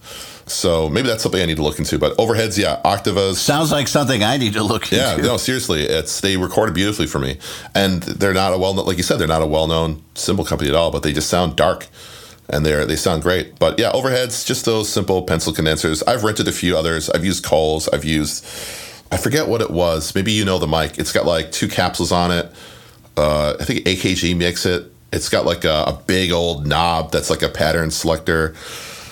So maybe that's something I need to look into. But overheads, yeah, Octavas. Sounds like something I need to look yeah, into. Yeah, no, seriously, it's they recorded beautifully for me, and they're not a well, like you said, they're not a well-known cymbal company at all, but they just sound dark, and they're they sound great. But yeah, overheads, just those simple pencil condensers. I've rented a few others. I've used Coles. I've used, I forget what it was. Maybe you know the mic. It's got like two capsules on it. Uh, I think AKG makes it. It's got like a, a big old knob that's like a pattern selector.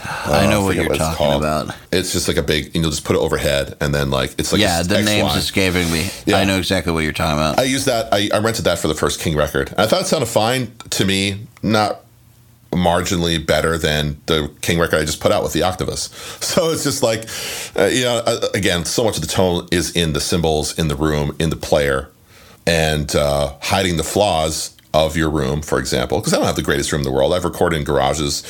I know Uh, what you're it's talking called. about. It's just like a big, you know, just put it overhead, and then like it's like yeah, the XY. name's escaping me. Yeah. I know exactly what you're talking about. I used that. I, I rented that for the first King record. I thought it sounded fine to me. Not marginally better than the King record I just put out with the Octavas. [laughs] So it's just like, uh, you know, uh, again, so much of the tone is in the cymbals, in the room, in the player, and uh, hiding the flaws of your room, for example, because I don't have the greatest room in the world. I've recorded in garages,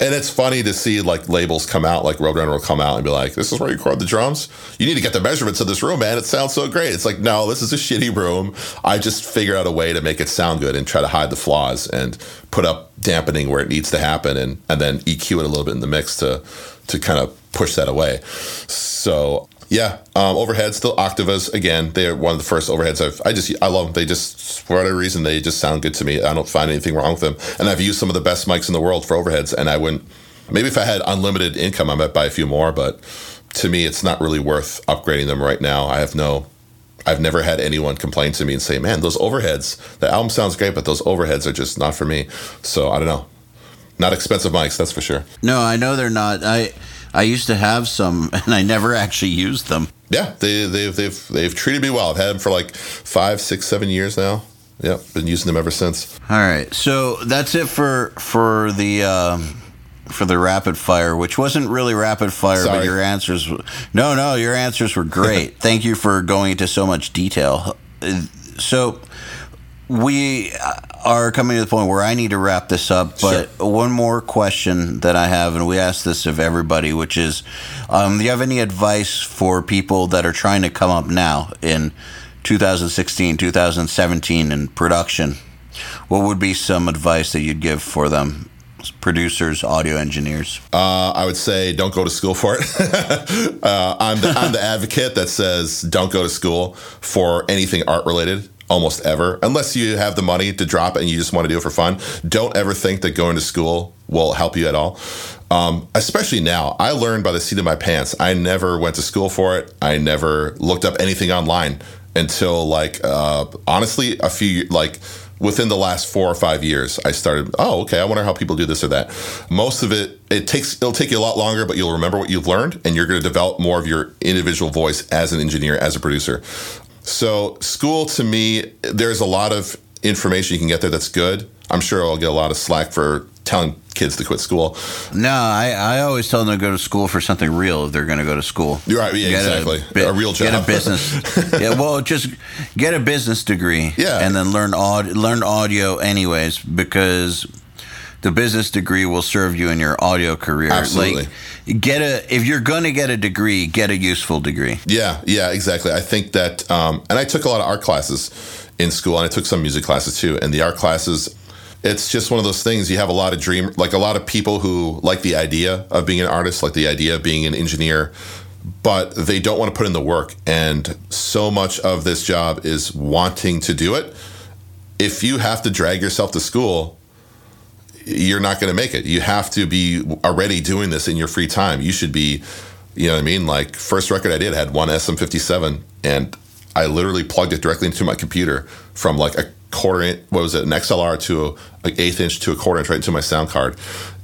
and it's funny to see like labels come out, like Roadrunner will come out and be like, "This is where you record the drums. You need to get the measurements of this room, man. It sounds so great." It's like, no, this is a shitty room. I just figure out a way to make it sound good and try to hide the flaws and put up dampening where it needs to happen, and and then EQ it a little bit in the mix to to kind of push that away. So yeah, um, overheads still Octavas again. They're one of the first overheads I've. I just I love them. They just for whatever reason they just sound good to me. I don't find anything wrong with them. And I've used some of the best mics in the world for overheads, and I wouldn't. Maybe if I had unlimited income, I might buy a few more. But to me, it's not really worth upgrading them right now. I have no. I've never had anyone complain to me and say, "Man, those overheads. The album sounds great, but those overheads are just not for me." So I don't know. Not expensive mics, that's for sure. no, I know they're not. I I used to have some, [laughs] and I never actually used them. Yeah, they, they've they've they've treated me well. I've had them for like five, six, seven years now. Yep, been using them ever since. All right, so that's it for for the um, for the rapid fire, which wasn't really rapid fire, but your answers. No, no, your answers were great. [laughs] Thank you for going into so much detail. Uh, So we are coming to the point where I need to wrap this up. But one more question that I have, and we ask this of everybody, which is, um, do you have any advice for people that are trying to come up now in 2016, 2017 in production? What would be some advice that you'd give for them, producers, audio engineers? Uh, I would say don't go to school for it. [laughs] uh, I'm the I'm the advocate that says don't go to school for anything art related. Almost ever, unless you have the money to drop it and you just want to do it for fun. Don't ever think that going to school will help you at all. Um, especially now, I learned by the seat of my pants. I never went to school for it. I never looked up anything online until like uh, honestly a few like within the last four or five years i started oh okay i wonder how people do this or that most of it it takes it'll take you a lot longer but you'll remember what you've learned and you're going to develop more of your individual voice as an engineer as a producer so school to me there's a lot of information you can get there that's good i'm sure i'll get a lot of slack for telling kids to quit school No, I, I always tell them to go to school for something real if they're going to go to school. You're right, yeah, Get exactly. A real Get a business. [laughs] yeah, well, just get a business degree. Yeah. and then learn aud- learn audio anyways because the business degree will serve you in your audio career. Absolutely. Like, get a if you're going to get a degree, get a useful degree. Yeah, yeah, exactly. I think that, um, and I took a lot of art classes in school, and I took some music classes too. And the art classes, it's just one of those things. You have a lot of dream, like a lot of people who like the idea of being an artist, like the idea of being an engineer, but they don't want to put in the work. And so much of this job is wanting to do it. If you have to drag yourself to school, you're not going to make it. You have to be already doing this in your free time. You should be, you know what I mean? Like first record I did had one SM57 and I literally plugged it directly into my computer from like a quarter inch, what was it, an XLR to a, like eighth inch to a quarter inch right into my sound card,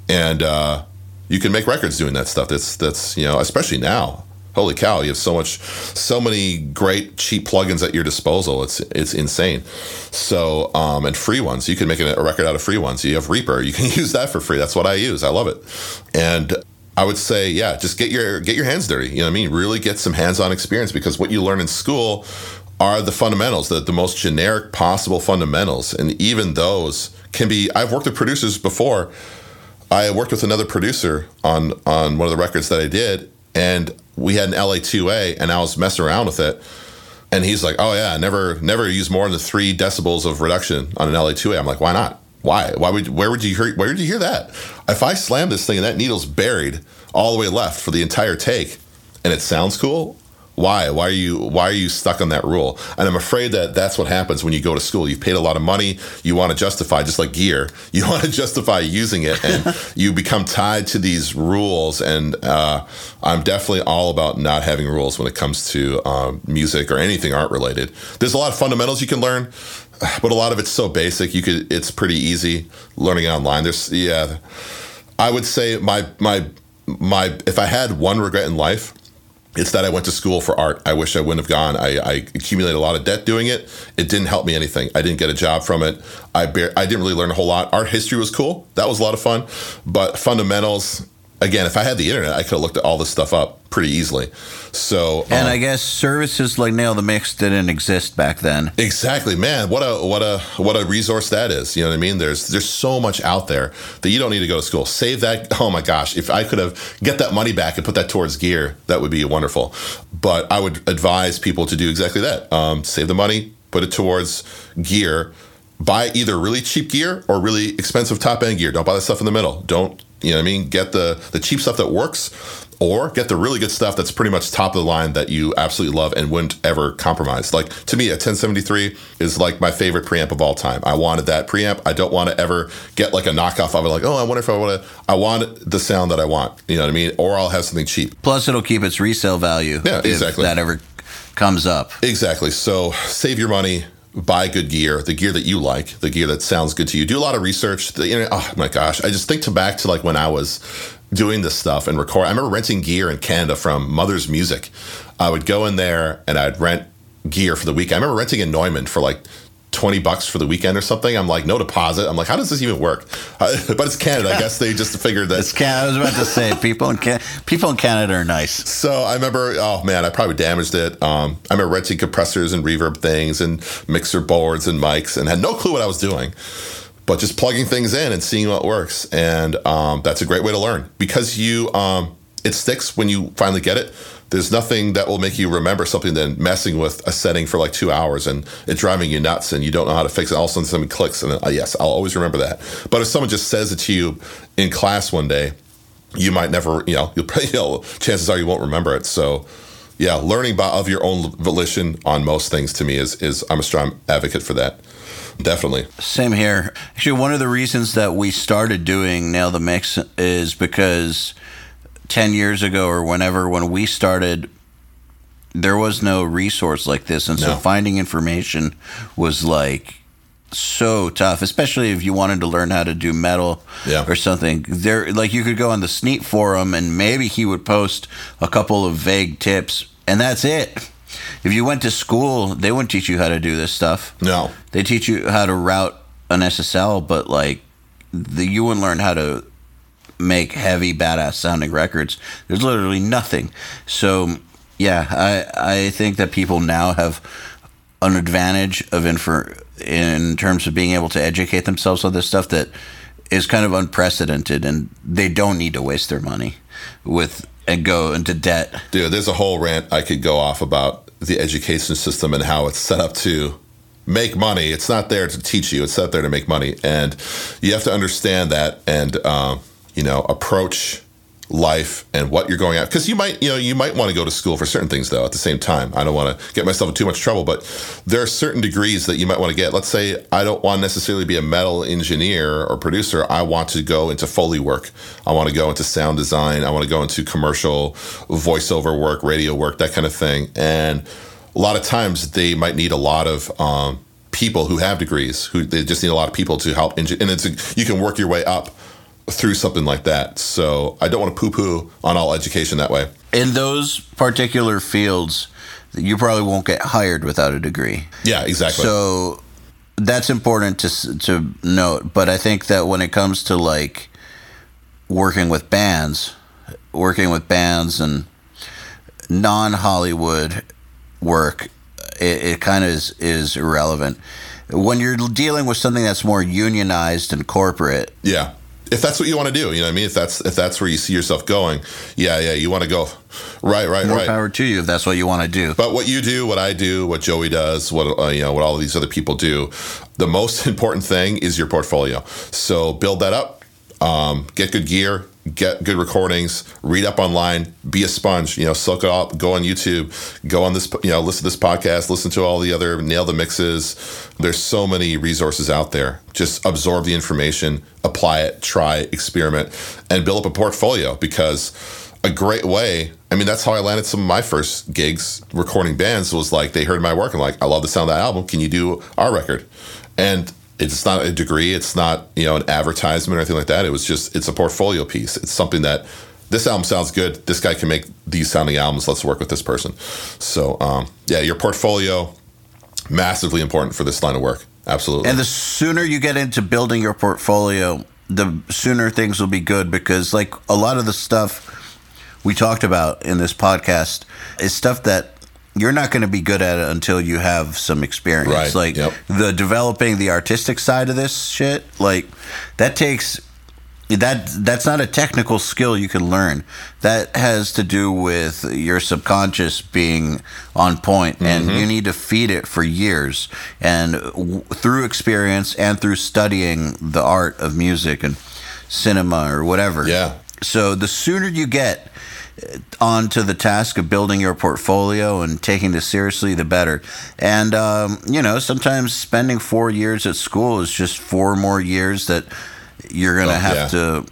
and uh, you can make records doing that stuff. That's that's you know especially now. Holy cow! You have so much, so many great cheap plugins at your disposal. It's it's insane. So um, and free ones. You can make a record out of free ones. You have Reaper. You can [laughs] use that for free. That's what I use. I love it. And I would say, yeah, just get your get your hands dirty. You know what I mean? Really get some hands-on experience because what you learn in school are the fundamentals, the, the most generic possible fundamentals. And even those can be I've worked with producers before. I worked with another producer on on one of the records that I did, and we had an LA2A, and I was messing around with it. And he's like, "Oh yeah, never never use more than three decibels of reduction on an LA2A." I'm like, "Why not? Why? Why would? Where would you hear? Where did you hear that? If I slam this thing and that needle's buried all the way left for the entire take, and it sounds cool, why? Why are you why are you stuck on that rule? And I'm afraid that that's what happens when you go to school. You've paid a lot of money. You want to justify, just like gear, [laughs] you want to justify using it, and [laughs] you become tied to these rules. And uh, I'm definitely all about not having rules when it comes to um, music or anything art related. There's a lot of fundamentals you can learn, [sighs] but a lot of it's so basic. You could it's pretty easy learning online. There's yeah, I would say my my my if I had one regret in life it's that I went to school for art. I wish I wouldn't have gone. I, I, accumulated a lot of debt doing it. It didn't help me anything. I didn't get a job from it. I bar- I didn't really learn a whole lot. Art history was cool. That was a lot of fun. But fundamentals, again, if I had the internet, I could have looked at all this stuff up pretty easily. So, and um, I guess services like Nail the Mix didn't exist back then. Exactly, man. What a what a what a resource that is. You know what I mean? There's there's so much out there that you don't need to go to school. Save that. [laughs] Oh my gosh, if I could have get that money back and put that towards gear, that would be wonderful. But I would advise people to do exactly that. Um, save the money, put it towards gear. Buy either really cheap gear or really expensive top end gear. Don't buy the stuff in the middle. Don't you know what I mean? Get the the cheap stuff that works or get the really good stuff that's pretty much top of the line that you absolutely love and wouldn't ever compromise. Like to me, a 1073 is like my favorite preamp of all time. I wanted that preamp. I don't want to ever get like a knockoff of it. Like, oh, I wonder if I want to. I want the sound that I want. You know what I mean? Or I'll have something cheap. Plus, it'll keep its resale value. Yeah, exactly. that ever comes up. Exactly. So save your money buy good gear, the gear that you like, the gear that sounds good to you. Do a lot of research. The oh my gosh, I just think to back to like when I was doing this stuff and record. I remember renting gear in Canada from Mother's Music. I would go in there and I'd rent gear for the week. I remember renting a Neumann for like 20 bucks for the weekend or something. I'm like, no deposit. I'm like, how does this even work? Uh, [laughs] but it's Canada. I guess they just figured that. It's Canada. I was about to say, [laughs] people in, Can- people in Canada are nice. So I remember, oh man, I probably damaged it. Um, I remember renting compressors and reverb things and mixer boards and mics and had no clue what I was doing but just plugging things in and seeing what works. And um, that's a great way to learn because you, um, it sticks when you finally get it. There's nothing that will make you remember something than messing with a setting for like two hours and it driving you nuts and you don't know how to fix it. All of a sudden something clicks and then, uh, yes, I'll always remember that. But if someone just says it to you in class one day, you might never, you know, you'll [laughs] you know, chances are you won't remember it. So, yeah, learning by of your own volition on most things to me is is I'm a strong advocate for that. Definitely. Same here. Actually, one of the reasons that we started doing Nail the Mix is because 10 years ago or whenever, when we started, there was no resource like this. And so finding information was like so tough, especially if you wanted to learn how to do metal yeah. or something. There, like you could go on the Sneap forum and maybe he would post a couple of vague tips, and that's it if you went to school, they wouldn't teach you how to do this stuff. No, they teach you how to route an SSL, but like the, you wouldn't learn how to make heavy, badass sounding records. There's literally nothing. So yeah, I I think that people now have an advantage of infer in terms of being able to educate themselves on this stuff that is kind of unprecedented, and they don't need to waste their money with and go into debt. Dude, there's a whole rant I could go off about the education system and how it's set up to make money. It's not there to teach you. It's set there to make money, and you have to understand that and uh, you know approach life and what you're going at because you might you know you might want to go to school for certain things though at the same time. I don't want to get myself in too much trouble but there are certain degrees that you might want to get. Let's say i don't want to necessarily be a metal engineer or producer. I want to go into foley work. I want to go into sound design. I want to go into commercial voiceover work radio work that kind of thing. And a lot of times they might need a lot of um, people who have degrees who they just need a lot of people to help engi- and it's a, you can work your way up through something like that so i don't want to poo-poo on all education that way In those particular fields, you probably won't get hired without a degree. yeah exactly So that's important to to note. But I think that when it comes to like working with bands, working with bands and non Hollywood work, it, it kind of is, is irrelevant. When you're dealing with something that's more unionized and corporate, Yeah. If that's what you want to do, you know what I mean? If that's if that's where you see yourself going, yeah, yeah, you want to go. Right, right, more right. power to you if that's what you want to do. But what you do, what I do, what Joey does, what uh, you know, what all of these other people do, the most [laughs] important thing is your portfolio. So build that up, um, get good gear, get good recordings, read up online, be a sponge. You know, soak it up. Go on YouTube, go on this, you know, listen to this podcast, listen to all the other nail the mixes. There's so many resources out there. Just absorb the information, apply it, try, experiment, and build up a portfolio because a great way. I mean, that's how I landed some of my first gigs recording bands. Was like they heard my work and like, I love the sound of that album. Can you do our record? And it's not a degree. It's not you know an advertisement or anything like that. It was just it's a portfolio piece. It's something that this album sounds good. This guy can make these sounding albums. Let's work with this person. So um, yeah, your portfolio massively important for this line of work. Absolutely. And the sooner you get into building your portfolio, the sooner things will be good because, like, a lot of the stuff we talked about in this podcast is stuff that you're not going to be good at it until you have some experience. Right, Like, yep. the developing the artistic side of this shit, like, that takes. That that's not a technical skill you can learn. That has to do with your subconscious being on point, and Mm-hmm. you need to feed it for years. And w- through experience and through studying the art of music and cinema or whatever. Yeah. So the sooner you get onto the task of building your portfolio and taking this seriously, the better. And um, you know, sometimes spending four years at school is just four more years that you're gonna Oh, have yeah. to.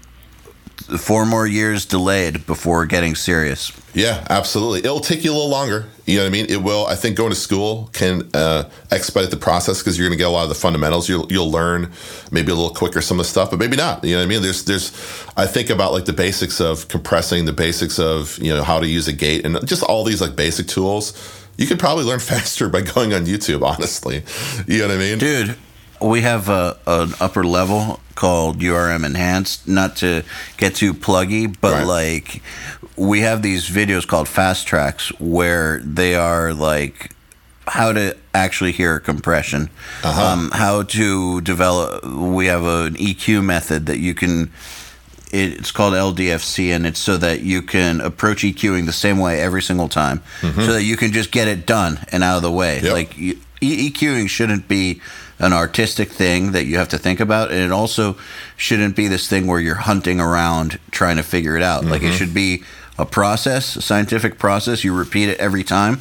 Four more years delayed before getting serious. Yeah, absolutely. It'll take you a little longer. You know what I mean? It will. I think going to school can uh, expedite the process because you're going to get a lot of the fundamentals. You'll you'll learn maybe a little quicker some of the stuff, but maybe not. You know what I mean? There's there's. I think about like the basics of compressing, the basics of you know how to use a gate, and just all these like basic tools. You could probably learn [laughs] faster by going on YouTube. Honestly, you know what I mean? Dude, we have a, an upper level called URM Enhanced. Not to get too pluggy, but Right. like we have these videos called fast tracks where they are like how to actually hear compression, um, how to develop. We have an EQ method that you can. It's called LDFC, and it's so that you can approach EQing the same way every single time, so that you can just get it done and out of the way. Yep. Like you, E- EQing shouldn't be an artistic thing that you have to think about, and it also shouldn't be this thing where you're hunting around trying to figure it out. Like it mm-hmm. should be a process, a scientific process. You repeat it every time.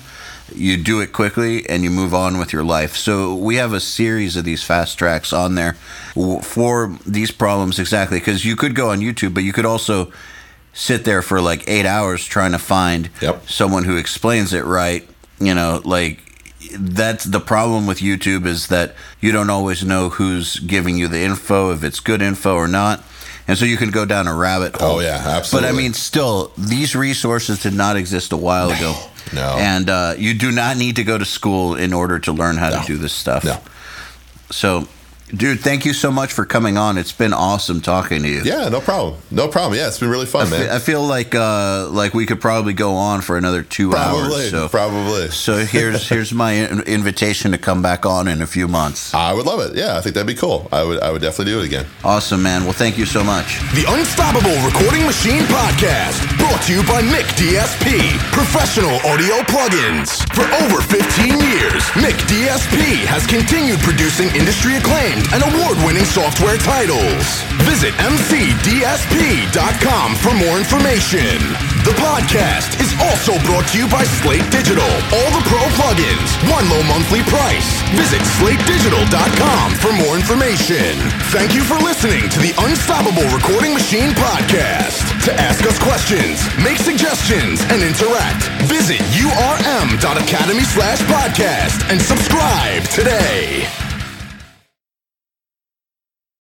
You do it quickly and you move on with your life. So we have a series of these fast tracks on there for these problems exactly because you could go on YouTube, but you could also sit there for like eight hours trying to find Yep. someone who explains it right. You know, like that's the problem with YouTube is that you don't always know who's giving you the info, if it's good info or not. And so you can go down a rabbit hole. Oh, yeah, absolutely. But I mean, still, these resources did not exist a while ago. no. And uh, you do not need to go to school in order to learn how No. to do this stuff. No. So, dude, thank you so much for coming on. It's been awesome talking to you. Yeah, no problem. No problem. Yeah, it's been really fun, I fe- man. I feel like uh, like we could probably go on for another two Probably, hours. So, probably. so here's [laughs] here's my in- invitation to come back on in a few months. I would love it. Yeah, I think that'd be cool. I would I would definitely do it again. Awesome, man. Well, thank you so much. The Unstoppable Recording Machine Podcast, brought to you by Mick DSP, professional audio plugins. For over 15 years, Mick DSP has continued producing industry and award winning software titles. Visit MCDSP.com for more information. The podcast is also brought to you by Slate Digital. All the pro plugins, one low monthly price. Visit SlateDigital.com for more information. Thank you for listening to the Unstoppable Recording Machine Podcast. To ask us questions, make suggestions, and interact, visit urm.academy slash podcast and subscribe today.